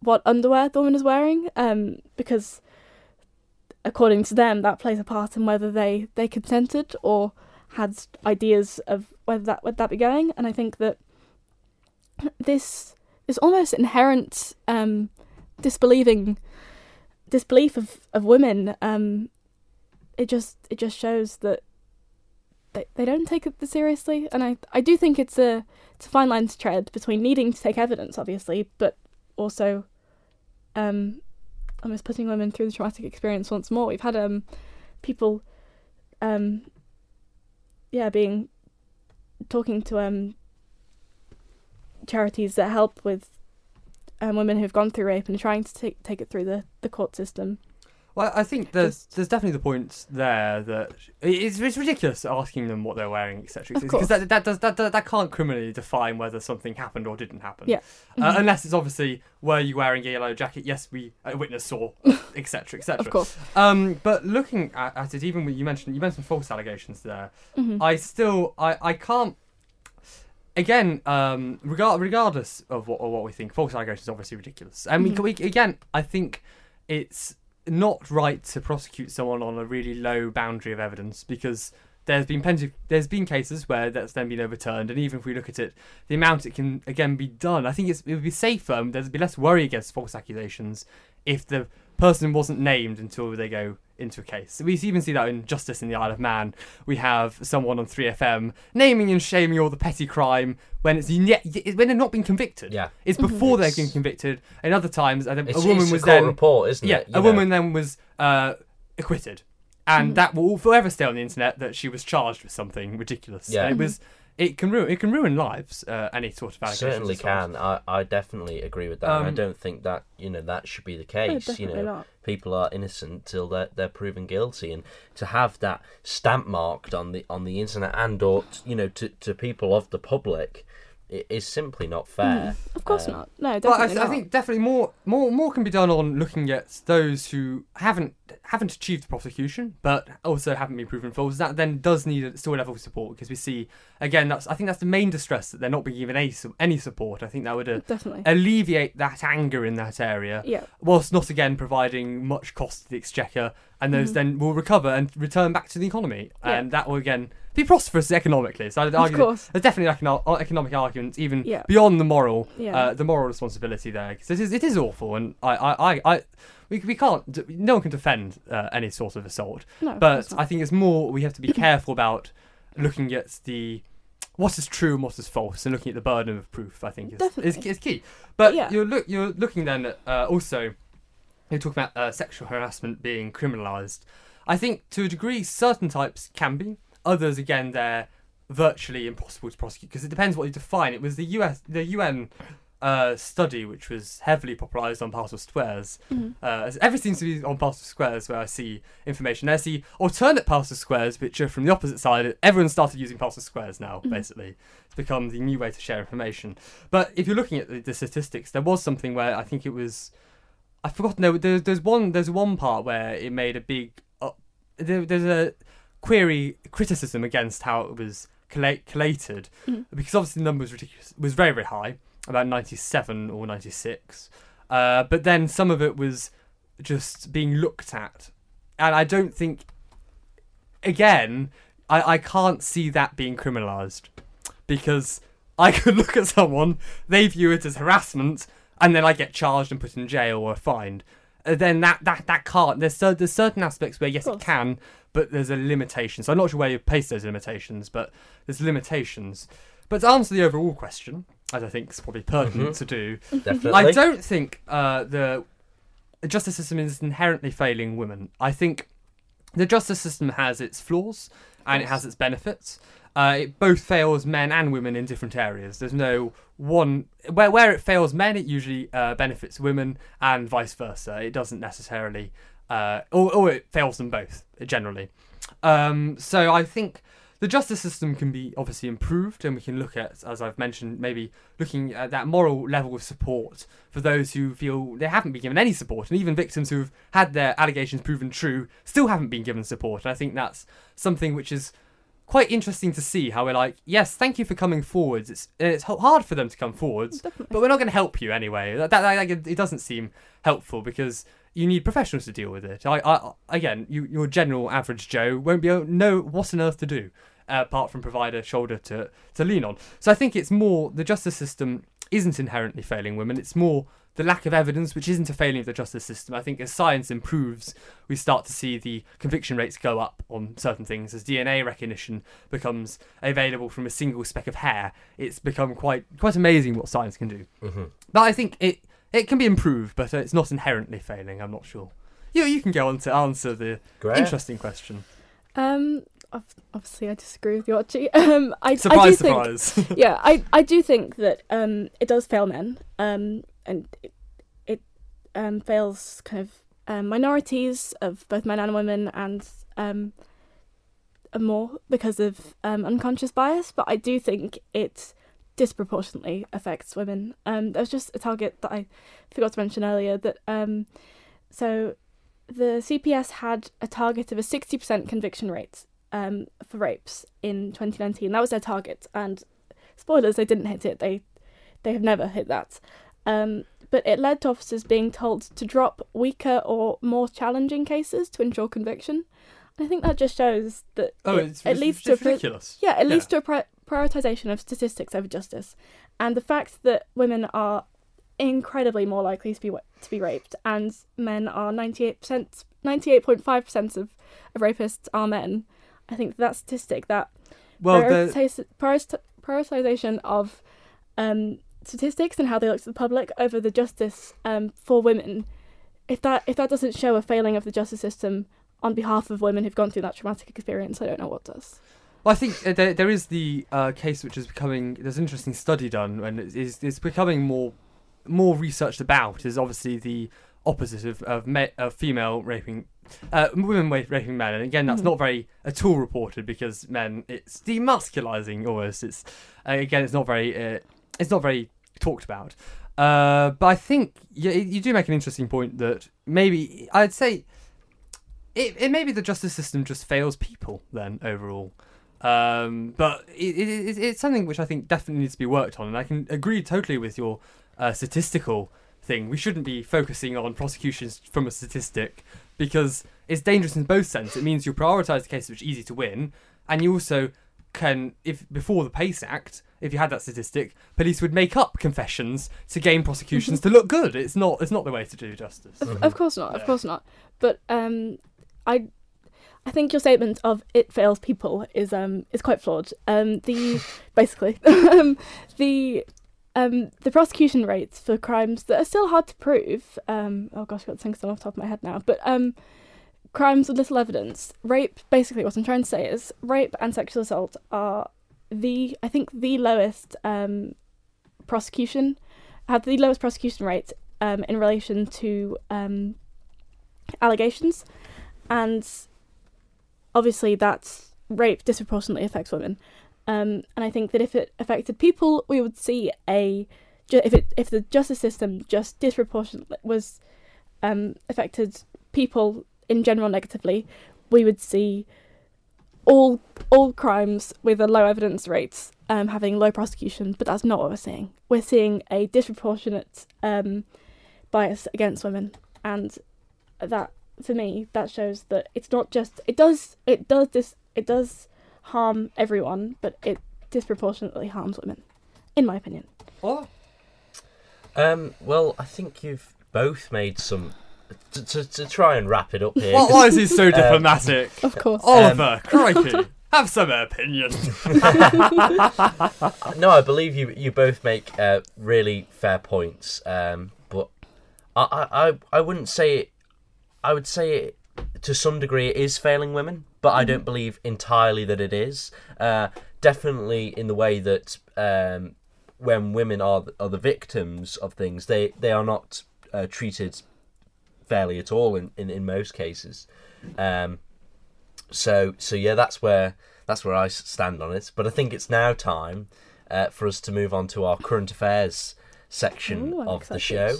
what underwear the woman is wearing, um, because according to them that plays a part in whether they they consented or had ideas of whether that would that be going. And I think that this is almost inherent um, disbelieving disbelief of, of women. Um, it just it just shows that they, they don't take it seriously, and I I do think it's a it's a fine line to tread between needing to take evidence, obviously, but also um, almost putting women through the traumatic experience once more. We've had um people um yeah being talking to um charities that help with um, women who've gone through rape and trying to take take it through the, the court system. Well, I think there's Just- there's definitely the point there that it's, it's ridiculous asking them what they're wearing, etc. Of Because course. that, that does that, that that can't criminally define whether something happened or didn't happen. Yeah. Uh, Mhm. unless it's obviously were you wearing a yellow jacket? Yes, we a witness saw, etc. etc. Of course. Um, but looking at, at it, even when you mentioned you mentioned false allegations there, Mhm. I still I, I can't. Again, um, regard, regardless of what of what we think, false allegations is obviously ridiculous. I mean, Mhm. we, again, I think it's not right to prosecute someone on a really low boundary of evidence because there's been plenty. There's been cases where that's then been overturned, and even if we look at it, the amount it can again be done, I think it would be safer. There'd be less worry against false accusations if the person wasn't named until they go into a case. We even see that in Justice in the Isle of Man. We have someone on 3FM naming and shaming all the petty crime when it's yet when they're not being convicted. Yeah. It's before they've It's- been convicted. And other times, and then a woman it's was a then report, isn't yeah, it? You a know. woman then was uh, acquitted, and Mhm. that will forever stay on the internet that she was charged with something ridiculous. Yeah. And it was. It can ruin. It can ruin lives. Uh, any sort of allegation. certainly can. I, I definitely agree with that. and I Um, don't think that you know that should be the No, case. you know, not. people are innocent till they're they're proven guilty, and to have that stamp marked on the on the internet and or you know to to people of the public, i- is simply not fair. Mhm. Of course Um, not. No, Well, I, definitely th- I think definitely more, more, more can be done on looking at those who haven't haven't achieved the prosecution, but also haven't been proven false. That then does need a, still a level of support because we see again. That's I think that's the main distress that they're not being given any any support. I think that would uh, definitely. alleviate that anger in that area, yeah. whilst not again providing much cost to the exchequer, and those Mhm. then will recover and return back to the economy, Yeah. and that will again be prosperous economically. So I'd argue course. there's definitely econo- economic arguments even Yeah. beyond the moral Yeah. uh, the moral responsibility there because it is it is awful and I I, I, I we, we can't no one can defend uh, any sort of assault no, but. I think it's more we have to be careful about looking at the what is true and what is false and looking at the burden of proof I think is is, is key but Yeah. you're look you're looking then at uh, also you're talking about uh, sexual harassment being criminalized I think to a degree certain types can be others again they're virtually impossible to prosecute because it depends what you define. It was the US, the UN uh, study which was heavily popularised on Parcel Squares. Mhm. Uh, everything seems to be on Parcel Squares where I see information. I see alternate Parcel Squares which are from the opposite side. Everyone started using Parcel Squares now. Mhm. Basically, it's become the new way to share information. But if you're looking at the, the statistics, there was something where I think it was. I've forgotten. There, there's, there's one. There's one part where it made a big. Uh, there, there's a query criticism against how it was colla- collated Mhm. because obviously the number was ridiculous. Was very very high, about 97 or 96. Uh, but then some of it was just being looked at, and I don't think. Again, I, I can't see that being criminalised because I could look at someone, they view it as harassment, and then I get charged and put in jail or fined. Uh, then that, that, that can't. There's, there's certain aspects where, yes, it can, but there's a limitation. So I'm not sure where you place those limitations, but there's limitations. But to answer the overall question, as I think is probably pertinent Mhm. to do, Definitely. I don't think uh, the justice system is inherently failing women. I think the justice system has its flaws and it has its benefits. Uh, it both fails men and women in different areas. There's no one where where it fails men, it usually uh, benefits women, and vice versa. It doesn't necessarily, uh, or, or it fails them both generally. Um, so I think the justice system can be obviously improved, and we can look at, as I've mentioned, maybe looking at that moral level of support for those who feel they haven't been given any support, and even victims who've had their allegations proven true still haven't been given support. And I think that's something which is quite interesting to see how we're like, yes, thank you for coming forwards. It's it's hard for them to come forwards, Definitely. but we're not going to help you anyway. That, that, that- it doesn't seem helpful because you need professionals to deal with it. I, I again, you, your general average Joe won't be able to know what on earth to do uh, apart from provide a shoulder to to lean on. So I think it's more the justice system isn't inherently failing women. It's more the lack of evidence, which isn't a failing of the justice system. I think as science improves, we start to see the conviction rates go up on certain things. As DNA recognition becomes available from a single speck of hair, it's become quite quite amazing what science can do. hmm But I think it it can be improved, but it's not inherently failing. I'm not sure. You you can go on to answer the Great. interesting question. Um, obviously I disagree with you, Archie. Um, I, I do Surprise, think surprise. yeah, I, I do think that um, it does fail men, um, and it, it um, fails kind of um, minorities of both men and women, and um, and more because of um, unconscious bias. But I do think it disproportionately affects women. Um, there was just a target that I forgot to mention earlier that um, so the CPS had a target of a sixty percent conviction rate um, for rapes in 2019. That was their target, and spoilers, they didn't hit it. They they have never hit that. Um, but it led to officers being told to drop weaker or more challenging cases to ensure conviction. I think that just shows that Oh, it, it's, it leads it's to a ridiculous. yeah, it Yeah. leads to a pri- prioritization of statistics over justice, and the fact that women are incredibly more likely to be to be raped, and men are ninety eight percent, ninety eight point five percent of of rapists are men. I think that statistic, that Well, the, prioritization of um, statistics and how they look to the public over the justice um, for women, if that if that doesn't show a failing of the justice system on behalf of women who've gone through that traumatic experience, I don't know what does. Well, I think uh, there, there is the uh, case which is becoming. There's an interesting study done, and it's, it's, it's becoming more more researched about. Is obviously the opposite of of, me, of female raping, uh, women raping men, and again that's Mhm. not very at all reported because men it's demasculizing almost. It's uh, again it's not very uh, it's not very talked about. Uh, but I think yeah, you do make an interesting point that maybe I'd say it, it maybe the justice system just fails people then overall. Um, but it, it, it, it's something which I think definitely needs to be worked on, and I can agree totally with your uh, statistical thing. We shouldn't be focusing on prosecutions from a statistic because it's dangerous in both senses. It means you prioritise the cases which are easy to win, and you also can, if before the PACE Act, if you had that statistic, police would make up confessions to gain prosecutions to look good. It's not. It's not the way to do justice. Of, of course not. Of Yeah. course not. But um, I, I think your statement of it fails people is um is quite flawed. Um, the basically um the um the prosecution rates for crimes that are still hard to prove. Um, oh gosh, I've got to think off the top of my head now. But um, crimes with little evidence, rape. Basically, what I'm trying to say is rape and sexual assault are the I think the lowest um prosecution have the lowest prosecution rate um in relation to um allegations, and obviously that's rape disproportionately affects women. Um, and I think that if it affected people, we would see a if it if the justice system just disproportionately was um, affected people in general negatively, we would see all all crimes with a low evidence rate um, having low prosecution. But that's not what we're seeing. We're seeing a disproportionate um, bias against women, and that for me that shows that it's not just it does it does this it does harm everyone but it disproportionately harms women in my opinion What? Um, well, I think you've both made some. To, to, to try and wrap it up here. Why, why is he so diplomatic? of course Oliver, crikey, have some opinion. no, I believe you. You both make uh, really fair points. Um, but I, I, I- I wouldn't say it. I would say it to some degree it is failing women, but I don't believe entirely that it is. Uh, definitely in the way that um, when women are the- are the victims of things, they they are not uh, treated fairly at all in, in, in most cases. Um, so so yeah, that's where that's where I stand on it. But I think it's now time uh, for us to move on to our current affairs section Ooh, of the show.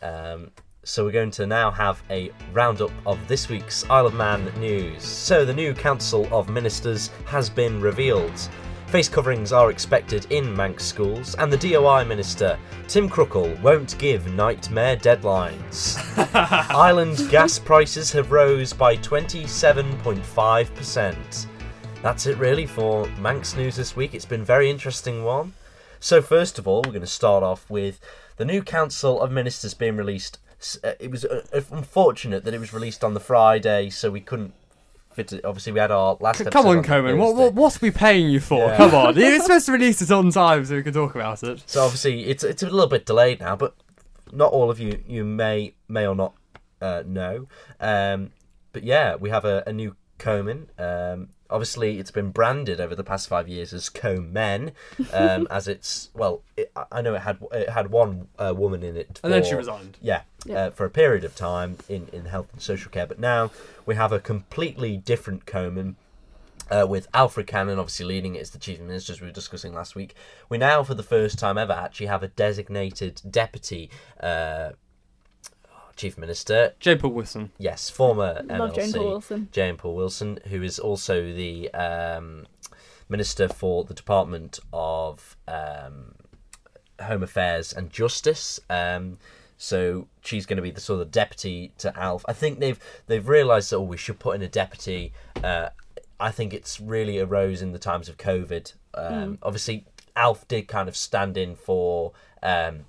Um, so we're going to now have a roundup of this week's Isle of Man news. So the new Council of Ministers has been revealed. Face coverings are expected in Manx schools, and the DOI Minister, Tim Crookall, won't give nightmare deadlines. Island gas prices have rose by 27.5%. That's it really for Manx news this week. It's been a very interesting one. So first of all, we're going to start off with the new Council of Ministers being released. Uh, It was uh, unfortunate that it was released on the Friday, so we couldn't it. Obviously, we had our last. episode Come on, the Coleman. What, Thursday. what, what's we paying you for? Yeah. Come on. You're supposed to release it on time so we can talk about it. So obviously, it's it's a little bit delayed now, but not all of you you may may or not uh, know. Um, but yeah, we have a, a new CoMin, um, obviously, it's been branded over the past five years as Co-Men, um, as it's well. It, I- know it had it had one uh, woman in it, And then she resigned. Yeah, Yeah. Uh, for a period of time in in health and social care, but now we have a completely different CoMin. Uh, with Alfred Cannan obviously leading it as the chief minister, as we were discussing last week, we now, for the first time ever, actually have a designated deputy uh, chief minister. Jane Poole-Wilson. Yes, former MLC Love Jane Poole-Wilson. Jane Poole-Wilson, who is also the um, Minister for the Department of um, Home Affairs and Justice. Um, so she's going to be the sort of deputy to Alf. I think they've they've realised that oh we should put in a deputy. Uh, I think it's really arose in the times of COVID. Um, Obviously, Alf did kind of stand in for um,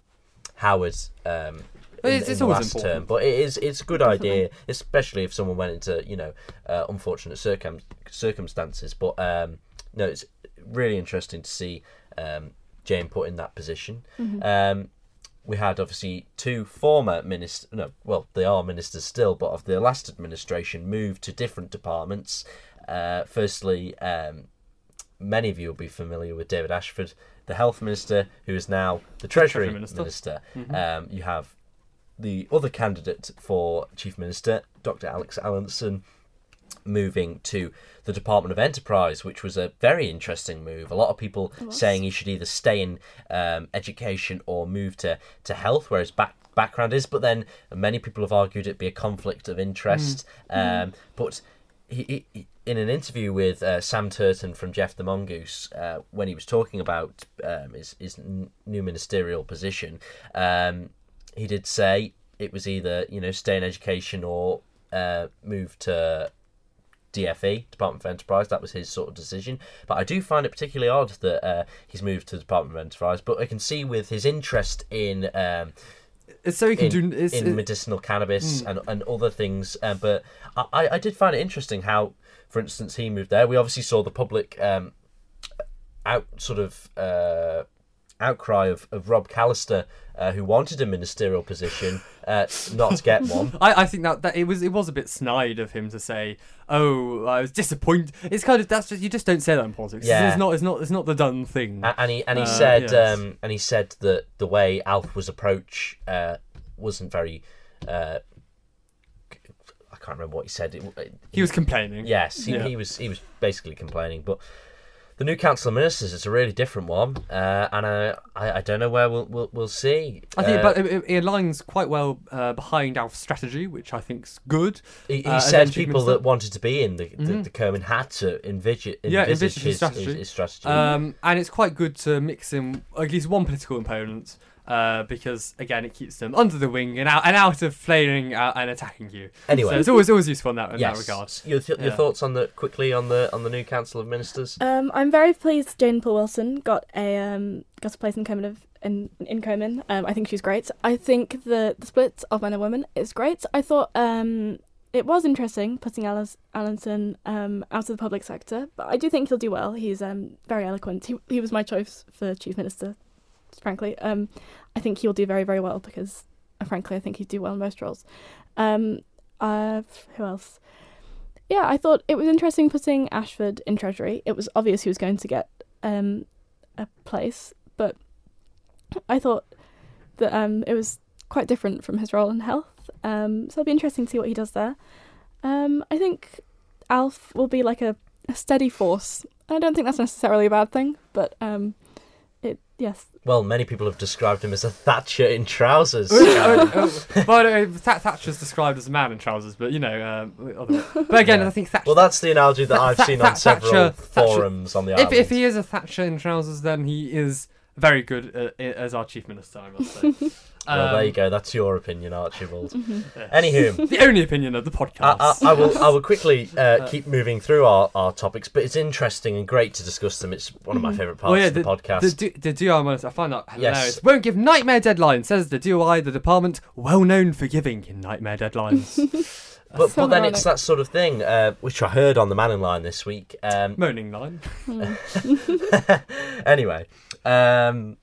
Howard. Um, But in, it's- in the always last important. term, but it is it's a good idea, especially if someone went into you know uh, unfortunate circum- circumstances. But um, no, it's really interesting to see um, Jane put in that position. Um, we had obviously two former ministers. No, well, they are ministers still, but of the last administration, moved to different departments. Uh, firstly, um, many of you will be familiar with David Ashford, the health minister, who is now the treasury, Treasury Minister. minister. Um, you have the other candidate for chief minister, Dr. Alex Allinson, moving to the Department of Enterprise, which was a very interesting move. A lot of people saying he should either stay in um, education or move to, to health, where his back, background is. But then many people have argued it be a conflict of interest. Um, but he, he, in an interview with uh, Sam Turton from Gef the Mongoose, uh, when he was talking about um, his, his n- new ministerial position, um, he did say it was either you know stay in education or uh, move to DFE, Department of Enterprise. That was his sort of decision. But I do find it particularly odd that uh, he's moved to the Department of Enterprise. But I can see with his interest in um, It's so he can in, do. It's, in it- medicinal cannabis and, and other things. Uh, but I, I did find it interesting how, for instance, he moved there. We obviously saw the public um, out sort of uh, outcry of, of Rob Callister, uh, who wanted a ministerial position, uh, not get one. I, I think that, that it was it was a bit snide of him to say, "Oh, I was disappointed." It's kind of that's just you just don't say that in politics. Yeah. It's not it's not it's not the done thing. A- and he and he Uh, said yes. um, and he said that the way Alf was approached uh, wasn't very. Uh, I can't remember what he said. It, it- he was complaining. Yes, he, Yeah. he was he was basically complaining, but the new council of ministers is a really different one, uh, and uh, I I don't know where we'll we'll, we'll see. I think, Uh, but it, it- aligns quite well uh, behind Alf's strategy, which I think's good. he, he uh, said people that wanted to be in the the, Mhm. the Kerman had to envisage, Yeah, envisage envisage his his, strategy. his, his strategy. Um, and it's quite good to mix in at least one political opponent. Uh, because again, it keeps them under the wing and out and out of flaming uh, and attacking you. anyway, so it's always always useful in that in yes. that regard. Your, th- your thoughts on the quickly on the on the new council of ministers? Um, I'm very pleased Jane Poole-Wilson got a um, got a place in CoMin of in in CoMin. Um, I think she's great. I think the the split of men and women is great. I thought um, it was interesting putting Alice Allinson um, out of the public sector, but I do think he'll do well. He's um, very eloquent. He he was my choice for chief minister. Frankly, um, I think he'll do very very well because, uh, frankly, I think he'd do well in most roles. Um, uh, who else? yeah, I thought it was interesting putting Ashford in Treasury. It was obvious he was going to get um, a place, but I thought that um, it was quite different from his role in health. Um, so it'll be interesting to see what he does there. Um, I think Alf will be like a, a steady force. I don't think that's necessarily a bad thing, but um, yes, Well, many people have described him as a Thatcher in trousers. But uh, Th- Thatcher's described as a man in trousers, but you know, um, other but again, Yeah. I think Thatcher. well, that's the analogy that Tha- I've Tha- seen Tha- on several Thatcher- Thatcher- forums on the if, island. if he is a Thatcher in trousers, then he is very good uh, as our chief minister, I must say. well, there you Um, go. That's your opinion, Archibald. yes. Anywho, the only opinion of the I, podcast. I, I will. I will quickly uh, keep moving through our, our topics, but it's interesting and great to discuss them. It's one of my favourite parts Well, yeah, of the, podcast. The, D- the DOI monitor, I find that hilarious. Yes. Won't give nightmare deadlines, says the DOI, the department well known for giving nightmare deadlines. but So but then ironic. it's that sort of thing, uh, which I heard on the Mannin Line this week. Um, Moaning line. Anyway, um,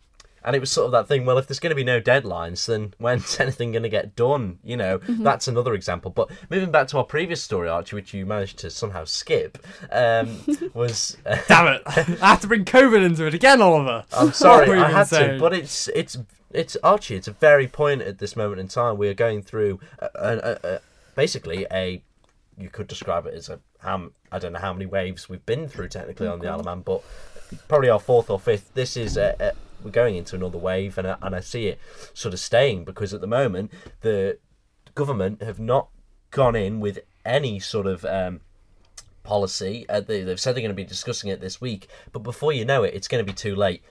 and it was sort of that thing. Well, if there's going to be no deadlines, then when's anything going to get done? You know, Mm-hmm. that's another example. But moving back to our previous story, Archie, which you managed to somehow skip, um, was. Uh, Damn it! I have to bring COVID into it again, Oliver. I'm sorry, What I had saying? to, but it's it's it's Archie. It's a very point at this moment in time. We are going through a, a, a, a, basically a. You could describe it as a how I don't know how many waves we've been through technically on the Isle of Man, but probably our fourth or fifth. This is a, a, we're going into another wave, and I, and I see it sort of staying because at the moment the government have not gone in with any sort of um, policy. Uh, they, they've said they're going to be discussing it this week, but before you know it, it's going to be too late.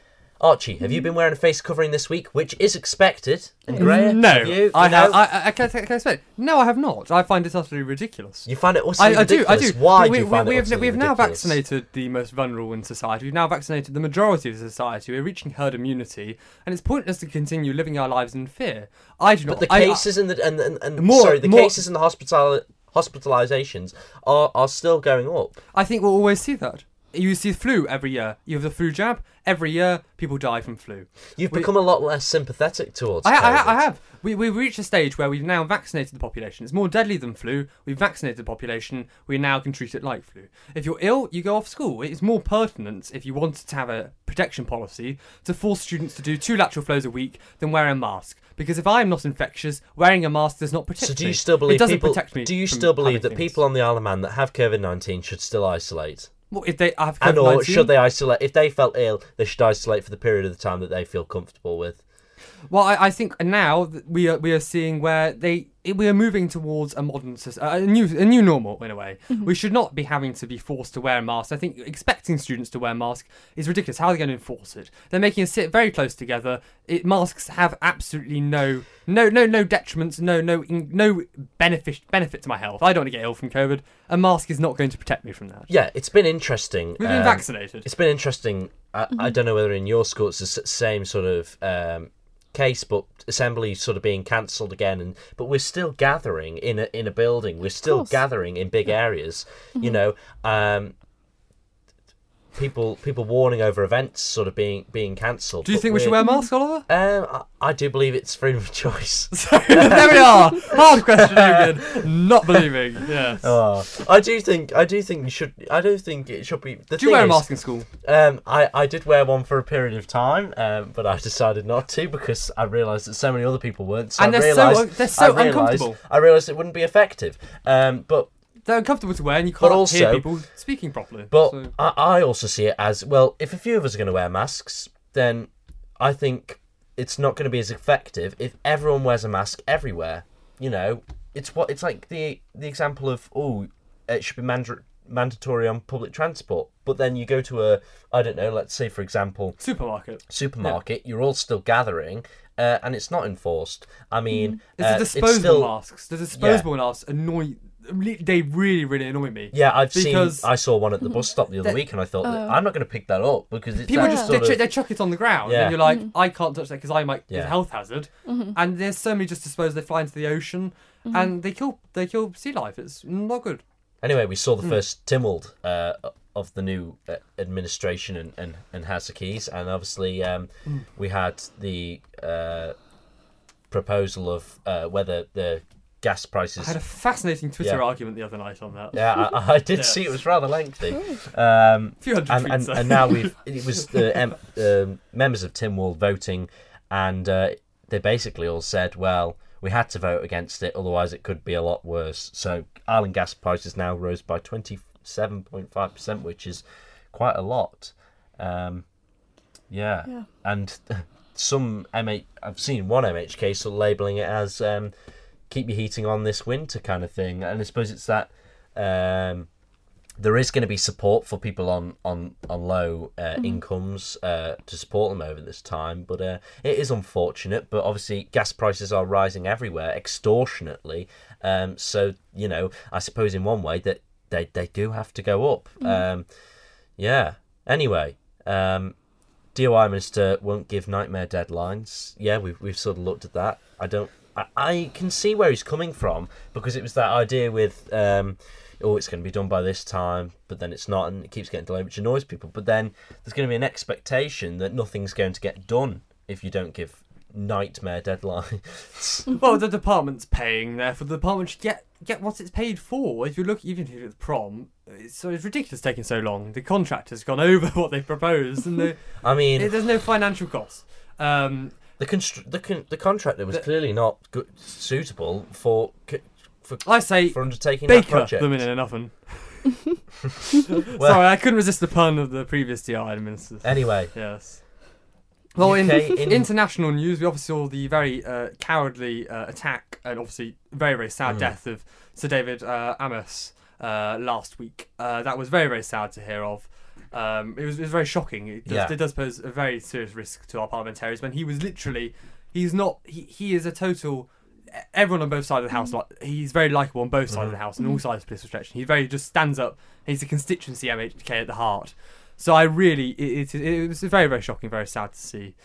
Archie, have you been wearing a face covering this week, which is expected? And Graham, no, have you? I have. know? I, I, I can, can I say? No, I have not. I find it utterly ridiculous. You find it utterly I, I do, I do. Why we, do you we, find we it have, we have now ridiculous? vaccinated the most vulnerable in society. We've now vaccinated the majority of society. We're reaching herd immunity, and it's pointless to continue living our lives in fear. I do not. But the I- I- cases and the and, and, and More- sorry, the more- cases and the hospital hospitalizations are are still going up. I think we'll always see that. You see flu every year. You have the flu jab every year. People die from flu. You've We- become a lot less sympathetic towards. I, I, COVID. I have. We, we've reached a stage where we've now vaccinated the population. It's more deadly than flu. We've vaccinated the population. We now can treat it like flu. If you're ill, you go off school. It's more pertinent if you wanted to have a protection policy to force students to do two lateral flows a week than wear a mask. Because if I'm not infectious, wearing a mask does not protect So do me. you still believe people? do you still believe that things. people on the Isle of Man that have COVID nineteen should still isolate? If they have And or COVID-19 should they isolate? If they felt ill, they should isolate for the period of the time that they feel comfortable with. Well, I, I think now we are we are seeing where they we are moving towards a modern sys- a new a new normal in a way. We should not be having to be forced to wear a mask. I think expecting students to wear a mask is ridiculous. How are they going to enforce it? They're making us sit very close together. It, masks have absolutely no no no no detriments, no no no benefit benefit to my health. I don't want to get ill from COVID. A mask is not going to protect me from that. Yeah, it's been interesting. We've been um, vaccinated. It's been interesting. I, I don't know whether in your school it's the same sort of um, case, but assembly sort of being cancelled again, and but we're still gathering in a in a building. We're still gathering in big areas. You know, um, people people warning over events sort of being being cancelled. Do you think we should wear masks, Oliver? Um, I, I do believe it's freedom of choice. So there we are. Hard question again. Not believing. Yes. Oh, I do think I do think you should. I do think it should be. The Do you wear a mask in school? Um, I, I did wear one for a period of time, um, but I decided not to because I realised that so many other people weren't. So And I they're so- realised, they're so I realised, uncomfortable. I realised it wouldn't be effective. Um, but They're uncomfortable to wear, and you can't hear also- people speaking properly. but so- I, I also see it as well. If a few of us are going to wear masks, then I think it's not going to be as effective if everyone wears a mask everywhere. You know, it's what it's like the the example of oh, it should be manda- mandatory on public transport, but then you go to a I don't know, let's say for example supermarket. supermarket, you're all still gathering, uh, and it's not enforced. I mean, It's uh, the disposable still, masks. The disposable masks annoy. They really, really annoy me. Yeah, I've Because- seen. I saw one at the bus stop the other week, and I thought that I'm not going to pick that up because it's People that just sort they, ch- of- they chuck it on the ground, Yeah. and you're like, I can't touch that because I might. It's Yeah. a health hazard. And there's so many just disposed. They fly into the ocean, and they kill. They kill sea life. It's not good. Anyway, we saw the Hmm. first Tynwald uh, of the new uh, administration and, and, and House of Keys, and obviously um, Hmm. we had the uh, proposal of uh, whether the gas prices. I had a fascinating Twitter Yeah. argument the other night on that. yeah, I, I did Yeah. see it was rather lengthy. Um, A few hundred and, tweets. and, and now we've it was the um, um, members of Tynwald voting, and uh, they basically all said, well, we had to vote against it, otherwise it could be a lot worse. So Ireland gas prices now rose by twenty seven point five percent, which is quite a lot. Um, yeah. Yeah. and some MH, I've seen one MHK sort of labelling it as um, keep your heating on this winter kind of thing, and I suppose it's that. Um, there is going to be support for people on on on low uh, incomes uh, to support them over this time, but uh, it is unfortunate. But obviously, gas prices are rising everywhere extortionately. Um, so you know, I suppose in one way that they they do have to go up. Um, yeah. Anyway, um, DOI minister won't give nightmare deadlines. Yeah, we've we've sort of looked at that. I don't. I, can see where he's coming from because it was that idea with um, oh, it's going to be done by this time, but then it's not, and it keeps getting delayed, which annoys people. But then there's going to be an expectation that nothing's going to get done if you don't give nightmare deadlines. well, the department's paying, therefore the department should get get what it's paid for. If you look, even at the prom, it's, so it's ridiculous taking so long. The contractor's gone over what they proposed, and the, I mean, it, there's no financial cost. Um, the constr- the con- the contractor was The- clearly not good, suitable for c- for I say for undertaking that baker project. them in an oven. Well- Sorry, I couldn't resist the pun of the previous DI ministers. Anyway, Yes. Well, in, UK in- international news, we obviously saw the very uh, cowardly uh, attack and obviously very, very sad Mm. death of Sir David uh, Amess uh, last week. Uh, that was very, very sad to hear of. Um, it, was, it was very shocking. It does, Yeah. it does pose a very serious risk to our parliamentarians when he was literally, he's not, he, he is a total. Everyone on both sides of the house, like he's very likable on both sides of the house and all sides of the political stretch. He very just stands up. He's a constituency MHK at the heart. So I really, it, it, it was very, very shocking, very sad to see.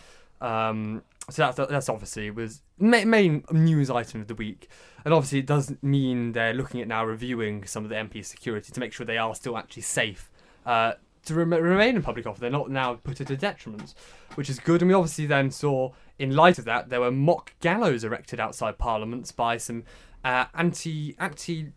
Um, so that's that's obviously was main news item of the week, and obviously it does mean they're looking at now reviewing some of the MP security to make sure they are still actually safe uh, to rem- remain in public office. They're not now put at a detriment, which is good. And we obviously then saw, in light of that, there were mock gallows erected outside parliaments by some uh, anti anti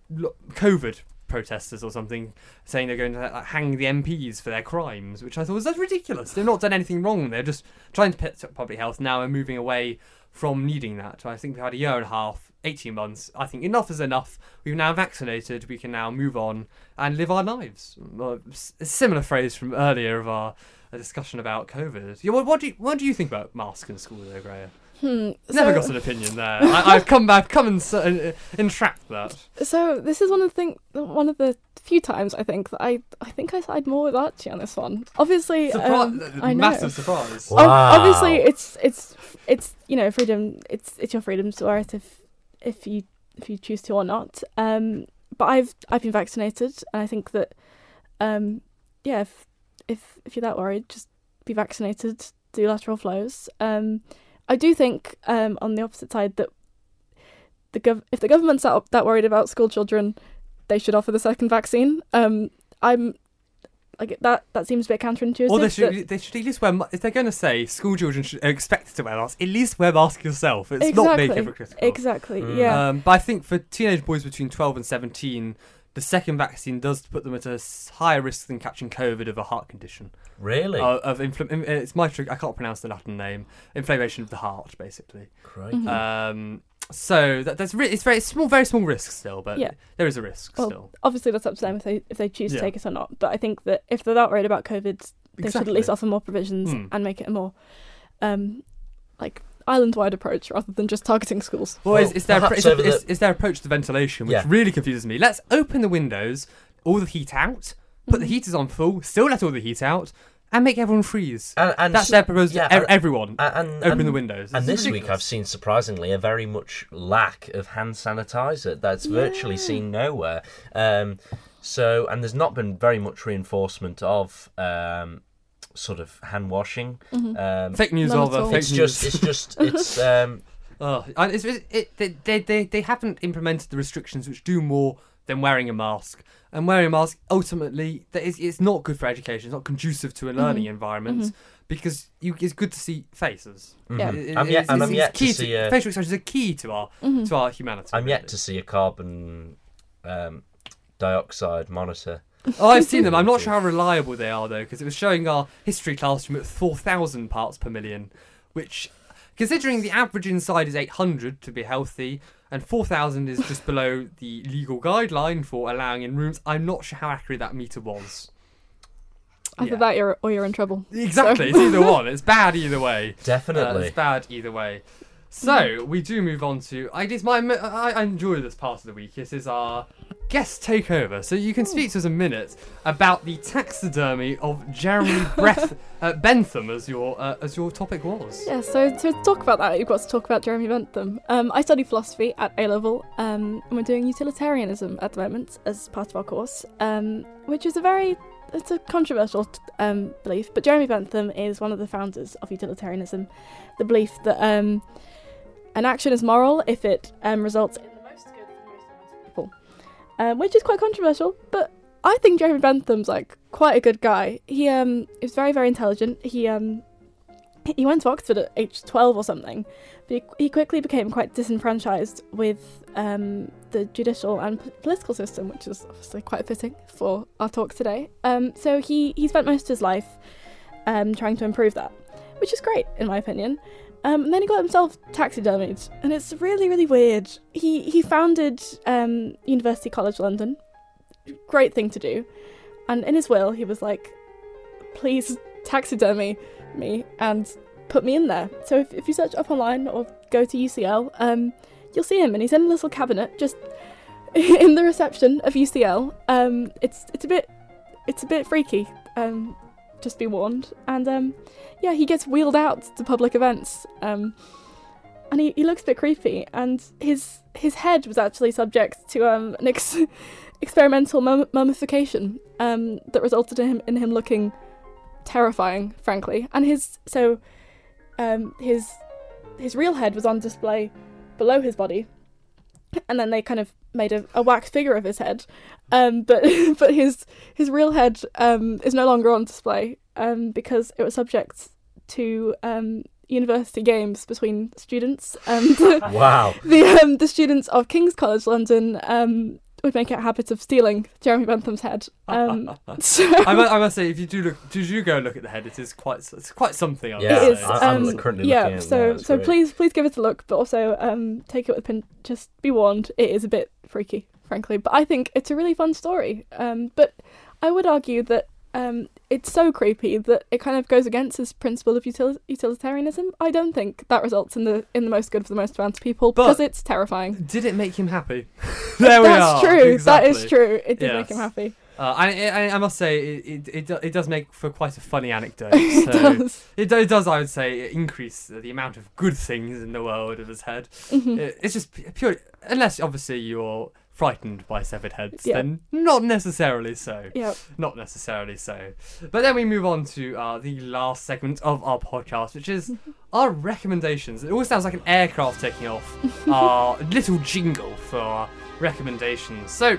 COVID protesters or something saying they're going to like, hang the MPs for their crimes, which I thought was that's ridiculous. They've not done anything wrong. They're just trying to protect public health now and moving away from needing that. I think we've had a year and a half, 18 months. I think enough is enough. We've now vaccinated. We can now move on and live our lives. Well, s- A similar phrase from earlier of our discussion about COVID. Yeah, what, what do you, what do you think about masks in school, though, Greya? Hmm. Never so, got an opinion there. I, I've come back, come and s- uh, entrap that. so this is one of the thing, one of the few times I think that I I think I side more with Archie on this one. Obviously, um, Surprise! I know. massive surprise. Wow. Ob- Obviously, it's it's it's you know freedom. It's it's your freedom to wear it if if you if you choose to or not. Um, but I've I've been vaccinated, and I think that um, yeah, if if if you're that worried, just be vaccinated. Do lateral flows. Um, I do think um, on the opposite side that the gov- if the government's that, that worried about school children, they should offer the second vaccine. Um, I'm like that. That seems a bit counterintuitive. Or they that- should, they should at least wear. ma- If they're going to say school children should, are expected to wear masks, at least wear masks yourself. It's not being Exactly. hypocritical. Exactly. Mm. Yeah. Um, but I think for teenage boys between 12 and 17, the second vaccine does put them at a higher risk than catching COVID of a heart condition. really? Uh, of infl- im- it's mitral. I can't pronounce the Latin name. Inflammation of the heart, basically. Crikey. Mhm. Um, so that, that's re- it's very small, very small risk still, but Yeah. there is a risk Well, still. Obviously, that's up to them if they if they choose Yeah. to take it or not. But I think that if they're that worried about COVID, they should at least offer more provisions Hmm. and make it a more um like island-wide approach rather than just targeting schools. Well, Well, it's, it's, their, appro- perhaps it's, over it's, their approach to ventilation, which Yeah. really confuses me. Let's open the windows, all the heat out, put the Mhm. heaters on full, still let all the heat out, and make everyone freeze. and, and That's their proposal. yeah, to ev- everyone, and, and, open and, the windows. And It's this week. I've seen surprisingly a very much lack of hand sanitizer. That's virtually seen nowhere. Um, so, and there's not been very much reinforcement of um, sort of hand washing. Mhm. Um, fake news None of all. fake it's news. just, it's just, it's. Um, Oh, and it's, it's, it, they, they, they, they haven't implemented the restrictions which do more than wearing a mask. And wearing a mask, ultimately, that is, it's not good for education. It's not conducive to a learning Mhm. environment Mhm. because you, it's good to see faces. Yeah. mhm. It- I'm it's- yet, and it's- I'm yet key to see. A, facial expressions are key to our Mhm. to our humanity. I'm yet to see a carbon um, dioxide monitor. Oh, I've seen them. I'm not sure how reliable they are though, because it was showing our history classroom at 4,000 parts per million, which, considering the average inside is 800 to be healthy, and 4,000 is just below the legal guideline for allowing in rooms, I'm not sure how accurate that meter was. Either Yeah. that you're, or you're in trouble. Exactly, it's either one. It's bad either way. Uh, Definitely. it's bad either way. So we do move on to. I guess my I, I enjoy this part of the week. This is our guest takeover. So you can speak to us a minute about the taxidermy of Jeremy uh, Bentham, as your uh, as your topic was. Yeah, so, so to talk about that, you've got to talk about Jeremy Bentham. Um, I study philosophy at A level, um, and we're doing utilitarianism at the moment as part of our course, um, which is a very it's a controversial um, belief. But Jeremy Bentham is one of the founders of utilitarianism, the belief that um, an action is moral if it um, results um, which is quite controversial. But I think Jeremy Bentham's like quite a good guy. He um is very very intelligent. He um he went to Oxford at age 12 or something, but he, he quickly became quite disenfranchised with um, the judicial and p- political system, which is obviously quite fitting for our talk today. Um, so he, he spent most of his life um, trying to improve that, which is great, in my opinion. Um, and then he got himself taxidermied, and it's really, really weird. He he founded um, University College London, great thing to do, and in his will he was like, "Please taxidermy me and put me in there." So if, if you search up online or go to UCL, um, you'll see him, and he's in a little cabinet just in the reception of UCL. Um, it's it's a bit it's a bit freaky. Um, just be warned. And um, yeah, he gets wheeled out to public events. Um, and he, he looks a bit creepy. And his his head was actually subject to um, an ex- experimental mum- mummification um, that resulted in him in him looking terrifying, frankly. And his so um, his his real head was on display below his body, and then they kind of made a, a wax figure of his head. Um, but but his his real head um, is no longer on display um, because it was subject to um, university games between students and Wow. the um, the students of King's College London um, would make it a habit of stealing Jeremy Bentham's head. Um, so I, mu- I must say, if you do look, do you go look at the head? It is quite, it's quite something. I Yeah, it is. say. I- I'm um, currently yeah, looking at so so great. please please give it a look, but also um, take it with a pin. Just be warned, it is a bit freaky, frankly. But I think it's a really fun story. Um, but I would argue that um, it's so creepy that it kind of goes against this principle of util- utilitarianism. I don't think that results in the in the most good for the most amount of people But- because it's terrifying. Did it make him happy? there we That's are. true. That Exactly. is true. It did make him happy. Uh, and I, I, I must say, it, it, it, does make for quite a funny anecdote. it does. It, it does, I would say, increase the amount of good things in the world of his head. Mhm. It- it's just pu- pure, unless obviously you're frightened by severed heads, Yeah. then not necessarily so. Yeah. Not necessarily so. But then we move on to uh, the last segment of our podcast, which is our recommendations. It always sounds like an aircraft taking off. our little jingle for our recommendations. So,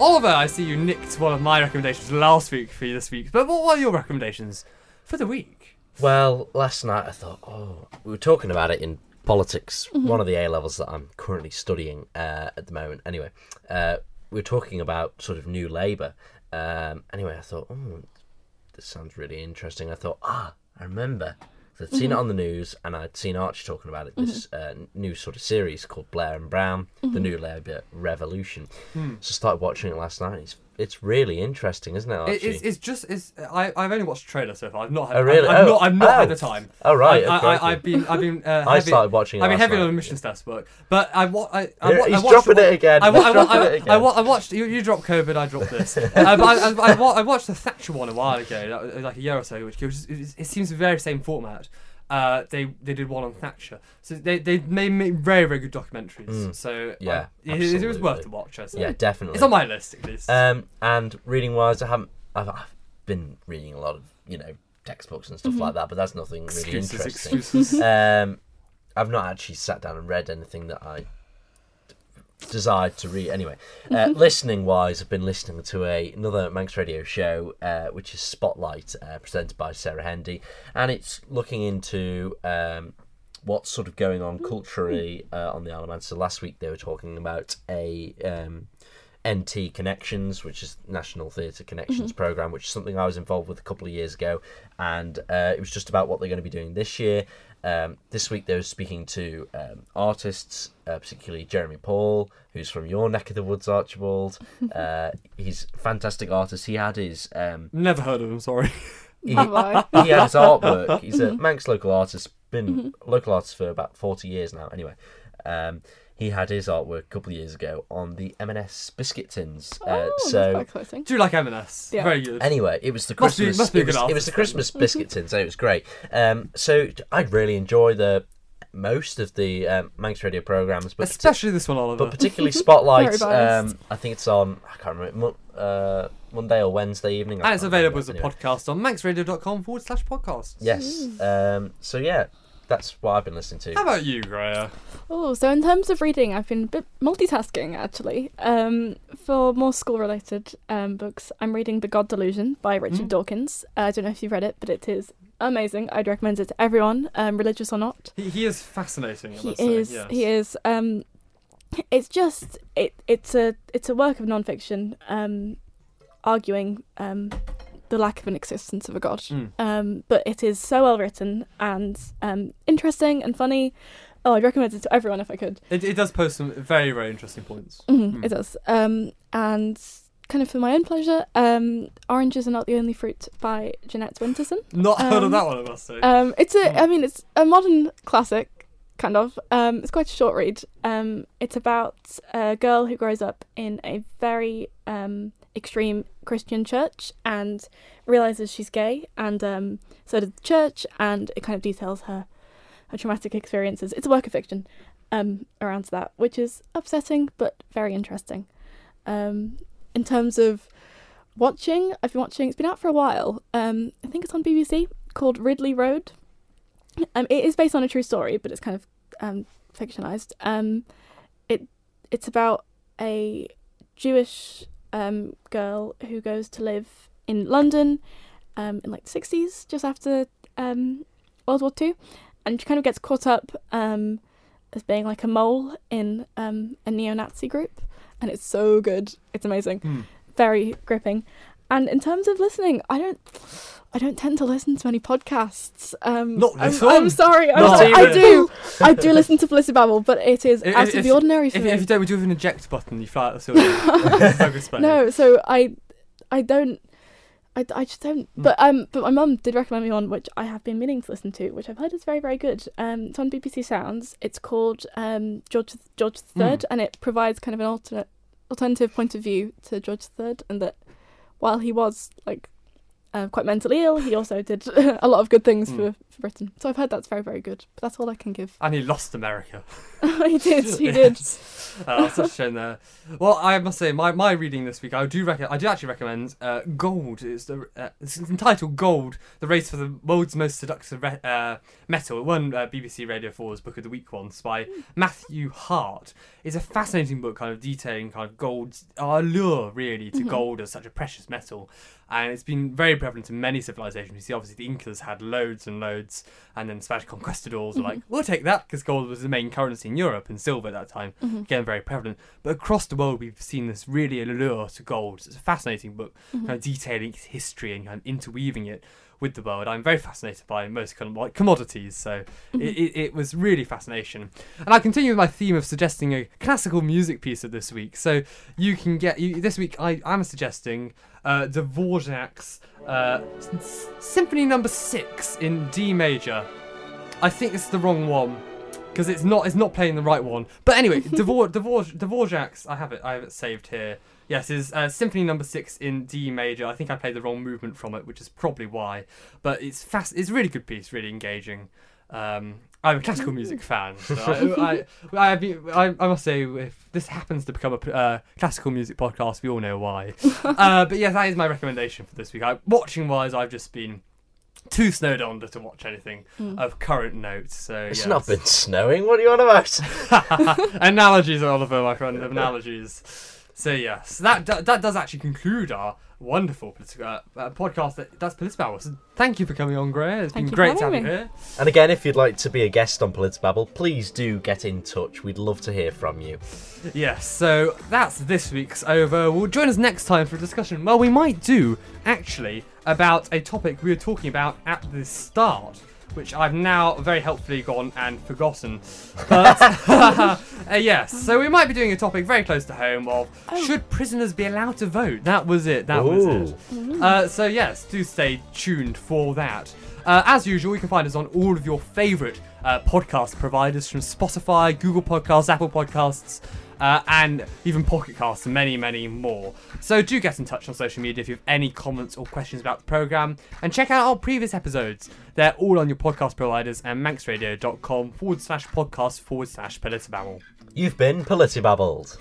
Oliver, I see you nicked one of my recommendations last week for you this week. But what are your recommendations for the week? Well, last night I thought, oh, we were talking about it in politics, Mm-hmm. one of the A levels that I'm currently studying uh, at the moment. Anyway, uh, we were talking about sort of new Labour. Um, anyway, I thought, oh, this sounds really interesting. I thought, ah, I remember. 'Cause I'd seen it on the news and I'd seen Archie talking about it. This uh, new sort of series called Blair and Brown, the New Labour Revolution. Hmm. So I started watching it last night. It's it's really interesting, isn't it, Archie? It, it's, it's just it's I I've only watched the trailer so far. I've not had. Oh, really? I've, Oh, not, I've not had oh. the time. oh right, I, I. I, have been I've been. Uh, I heavy- started watching I've been heavy night. on mission stats work, but I wa- I, I, Yeah, wa- I he's watched dropping it again. I, He's I, dropping I, it I, again. wa- I watched you, you dropped COVID, I dropped this. uh, but I, I, I, I watched the Thatcher one a while ago, like a year or so, which was, it, it seems the very same format. Uh, they they did one on Thatcher, so they they made, made very very good documentaries. Mm. So Yeah, I- it, it was worth absolutely. the watch. I say. Yeah, definitely. it's on my list at least. Um, and reading wise, I haven't. I've, I've been reading a lot of you know textbooks and stuff like that, but that's nothing really excuses, interesting. excuses. Um, I've not actually sat down and read anything that I desired to read. Anyway, uh, listening wise, I've been listening to a another Manx Radio show, uh, which is Spotlight, uh, presented by Sarah Hendy, and it's looking into. Um, What's sort of going on culturally uh, on the Isle of Man? So last week they were talking about a um, NT Connections, which is National Theatre Connections program, which is something I was involved with a couple of years ago, and uh, it was just about what they're going to be doing this year. Um, this week they were speaking to um, artists, uh, particularly Jeremy Paul, who's from your neck of the woods, Archibald. uh, he's a fantastic artist. He had his um, Never heard of him, Sorry. he, Have I? he had his artwork. He's a Manx local artist, been local artist for about 40 years now. Anyway, um, he had his artwork a couple of years ago on the M&S biscuit tins. Uh, oh, that's so quite exciting. Do you like M&S? Yeah. Very good. Anyway, it was the Must be- Christmas. must be a it, good was, it was the then. Christmas biscuit tin, so it was great. Um, so I'd really enjoy the most of the um, Manx Radio programs, but partic- Especially this one, Oliver. but particularly Spotlight. Um, I think it's on. I can't remember uh, Monday or Wednesday evening. I and it's can't available as remember. a podcast on manxradio.com forward slash podcast. Yes. Um, so yeah, that's what I've been listening to. How about you, Greya? Oh, so in terms of reading, I've been a bit multitasking actually. Um, for more school-related um, books, I'm reading *The God Delusion* by Richard Mm. Dawkins. Uh, I don't know if you've read it, but it is amazing. I'd recommend it to everyone, um, religious or not. He, he is fascinating. He is. yes. He is. Um, it's just it. It's a it's a work of nonfiction, um, arguing um, the lack of an existence of a god. Mm. Um, but it is so well written and um, interesting and funny. Oh, I'd recommend it to everyone if I could. It, it does post some very, very interesting points. Mhm, Mm. It does. Um, and kind of for my own pleasure, um, Oranges Are Not the Only Fruit by Jeanette Winterson. Not heard of Um, that one, I must say. Um, it's a, Mm. I mean, it's a modern classic, kind of. Um, it's quite a short read. Um, it's about a girl who grows up in a very um, extreme Christian church and realizes she's gay, and um, so does the church, and it kind of details her her traumatic experiences. It's a work of fiction um, around that, which is upsetting but very interesting. Um, in terms of watching, I've been watching. It's been out for a while. Um, I think it's on BBC called Ridley Road. Um, it is based on a true story, but it's kind of um, fictionalized. Um, it it's about a Jewish um, girl who goes to live in London um, in like the sixties, just after um, World War Two, and she kind of gets caught up um, as being like a mole in um, a neo-Nazi group, and it's so good. It's amazing Hmm. very gripping. And in terms of listening, I don't, I don't tend to listen to many podcasts. Um, Not I'm, this I'm sorry. I'm Not sorry. I do, I do listen to Felicity Babble, but it is If- out if- of the ordinary for If, me. if you don't, we do have an eject button. You fly out the silver. so good spelling. no, so I, I don't, I, I just don't. Mm. But um, but my mum did recommend me one which I have been meaning to listen to, which I've heard is very very good. Um, it's on BBC Sounds. It's called um George George the Third, Mm. and it provides kind of an alternate alternative point of view to George the Third, and that while he was like uh, quite mentally ill, he also did a lot of good things Mm. for, for Britain. So I've heard that's very very good. But that's all I can give. And he lost America. he did. He did. Uh, that's such a shame there. Well, I must say, my, my reading this week, I do rec- I do actually recommend uh, Gold. It's the uh, it's entitled Gold: The Race for the World's Most Seductive Re- uh, Metal. It won uh, BBC Radio 4's Book of the Week once by Matthew Hart. It's a fascinating book, kind of detailing kind of gold's allure really to Mhm. gold as such a precious metal, and it's been very prevalent in many civilizations. You see, obviously the Incas had loads and loads, and then Spanish conquistadors were like, "We'll take that," because gold was the main currency in Europe and silver at that time Mhm. again very prevalent. But across the world, we've seen this really allure to gold. It's a fascinating book, Mhm. kind of detailing its history and kind of interweaving it with the world. I'm very fascinated by most kind of like commodities, so Mhm. it, it, it was really fascination. And I continue with my theme of suggesting a classical music piece of this week. So you can get you, this week. I I'm suggesting uh, Dvorak's uh, Symphony Number Six in D major. I think it's the wrong one because it's not it's not playing the right one. But anyway, Dvor, Dvor, Dvorak's I have it I have it saved here. Yes, is uh, Symphony Number Six in D major. I think I played the wrong movement from it, which is probably why. But it's fast. It's a really good piece, really engaging. Um, I'm a classical music fan, so I, I, I, I, I must say, if this happens to become a uh, classical music podcast, we all know why. uh, but yeah, that is my recommendation for this week. I, watching wise, I've just been too snowed under to watch anything Mm. of current note. So It's yes. not been snowing. What are you on about? analogies, Oliver, my friend, analogies. So yes, that that, that does actually conclude our wonderful politi- uh, uh, podcast. That, that's Political. So thank you for coming on, Gray. It's Thank been you great for to have you having me. here. and again, if you'd like to be a guest on Politibabble, please do get in touch. We'd love to hear from you. Yes, so that's this week's over. We'll join us next time for a discussion. Well, we might do actually about a topic we were talking about at the start, which I've now very helpfully gone and forgotten. But uh, yes, so we might be doing a topic very close to home of Oh. should prisoners be allowed to vote? That was it. That was it. Uh, so yes, do stay tuned for that. Uh, as usual, you can find us on all of your favourite uh, podcast providers from Spotify, Google Podcasts, Apple Podcasts, uh, and even Pocket Casts, and many, many more. So do get in touch on social media if you have any comments or questions about the programme, and check out our previous episodes. They're all on your podcast providers and manxradio.com forward slash podcast forward slash Politibabble. You've been Politibabbled.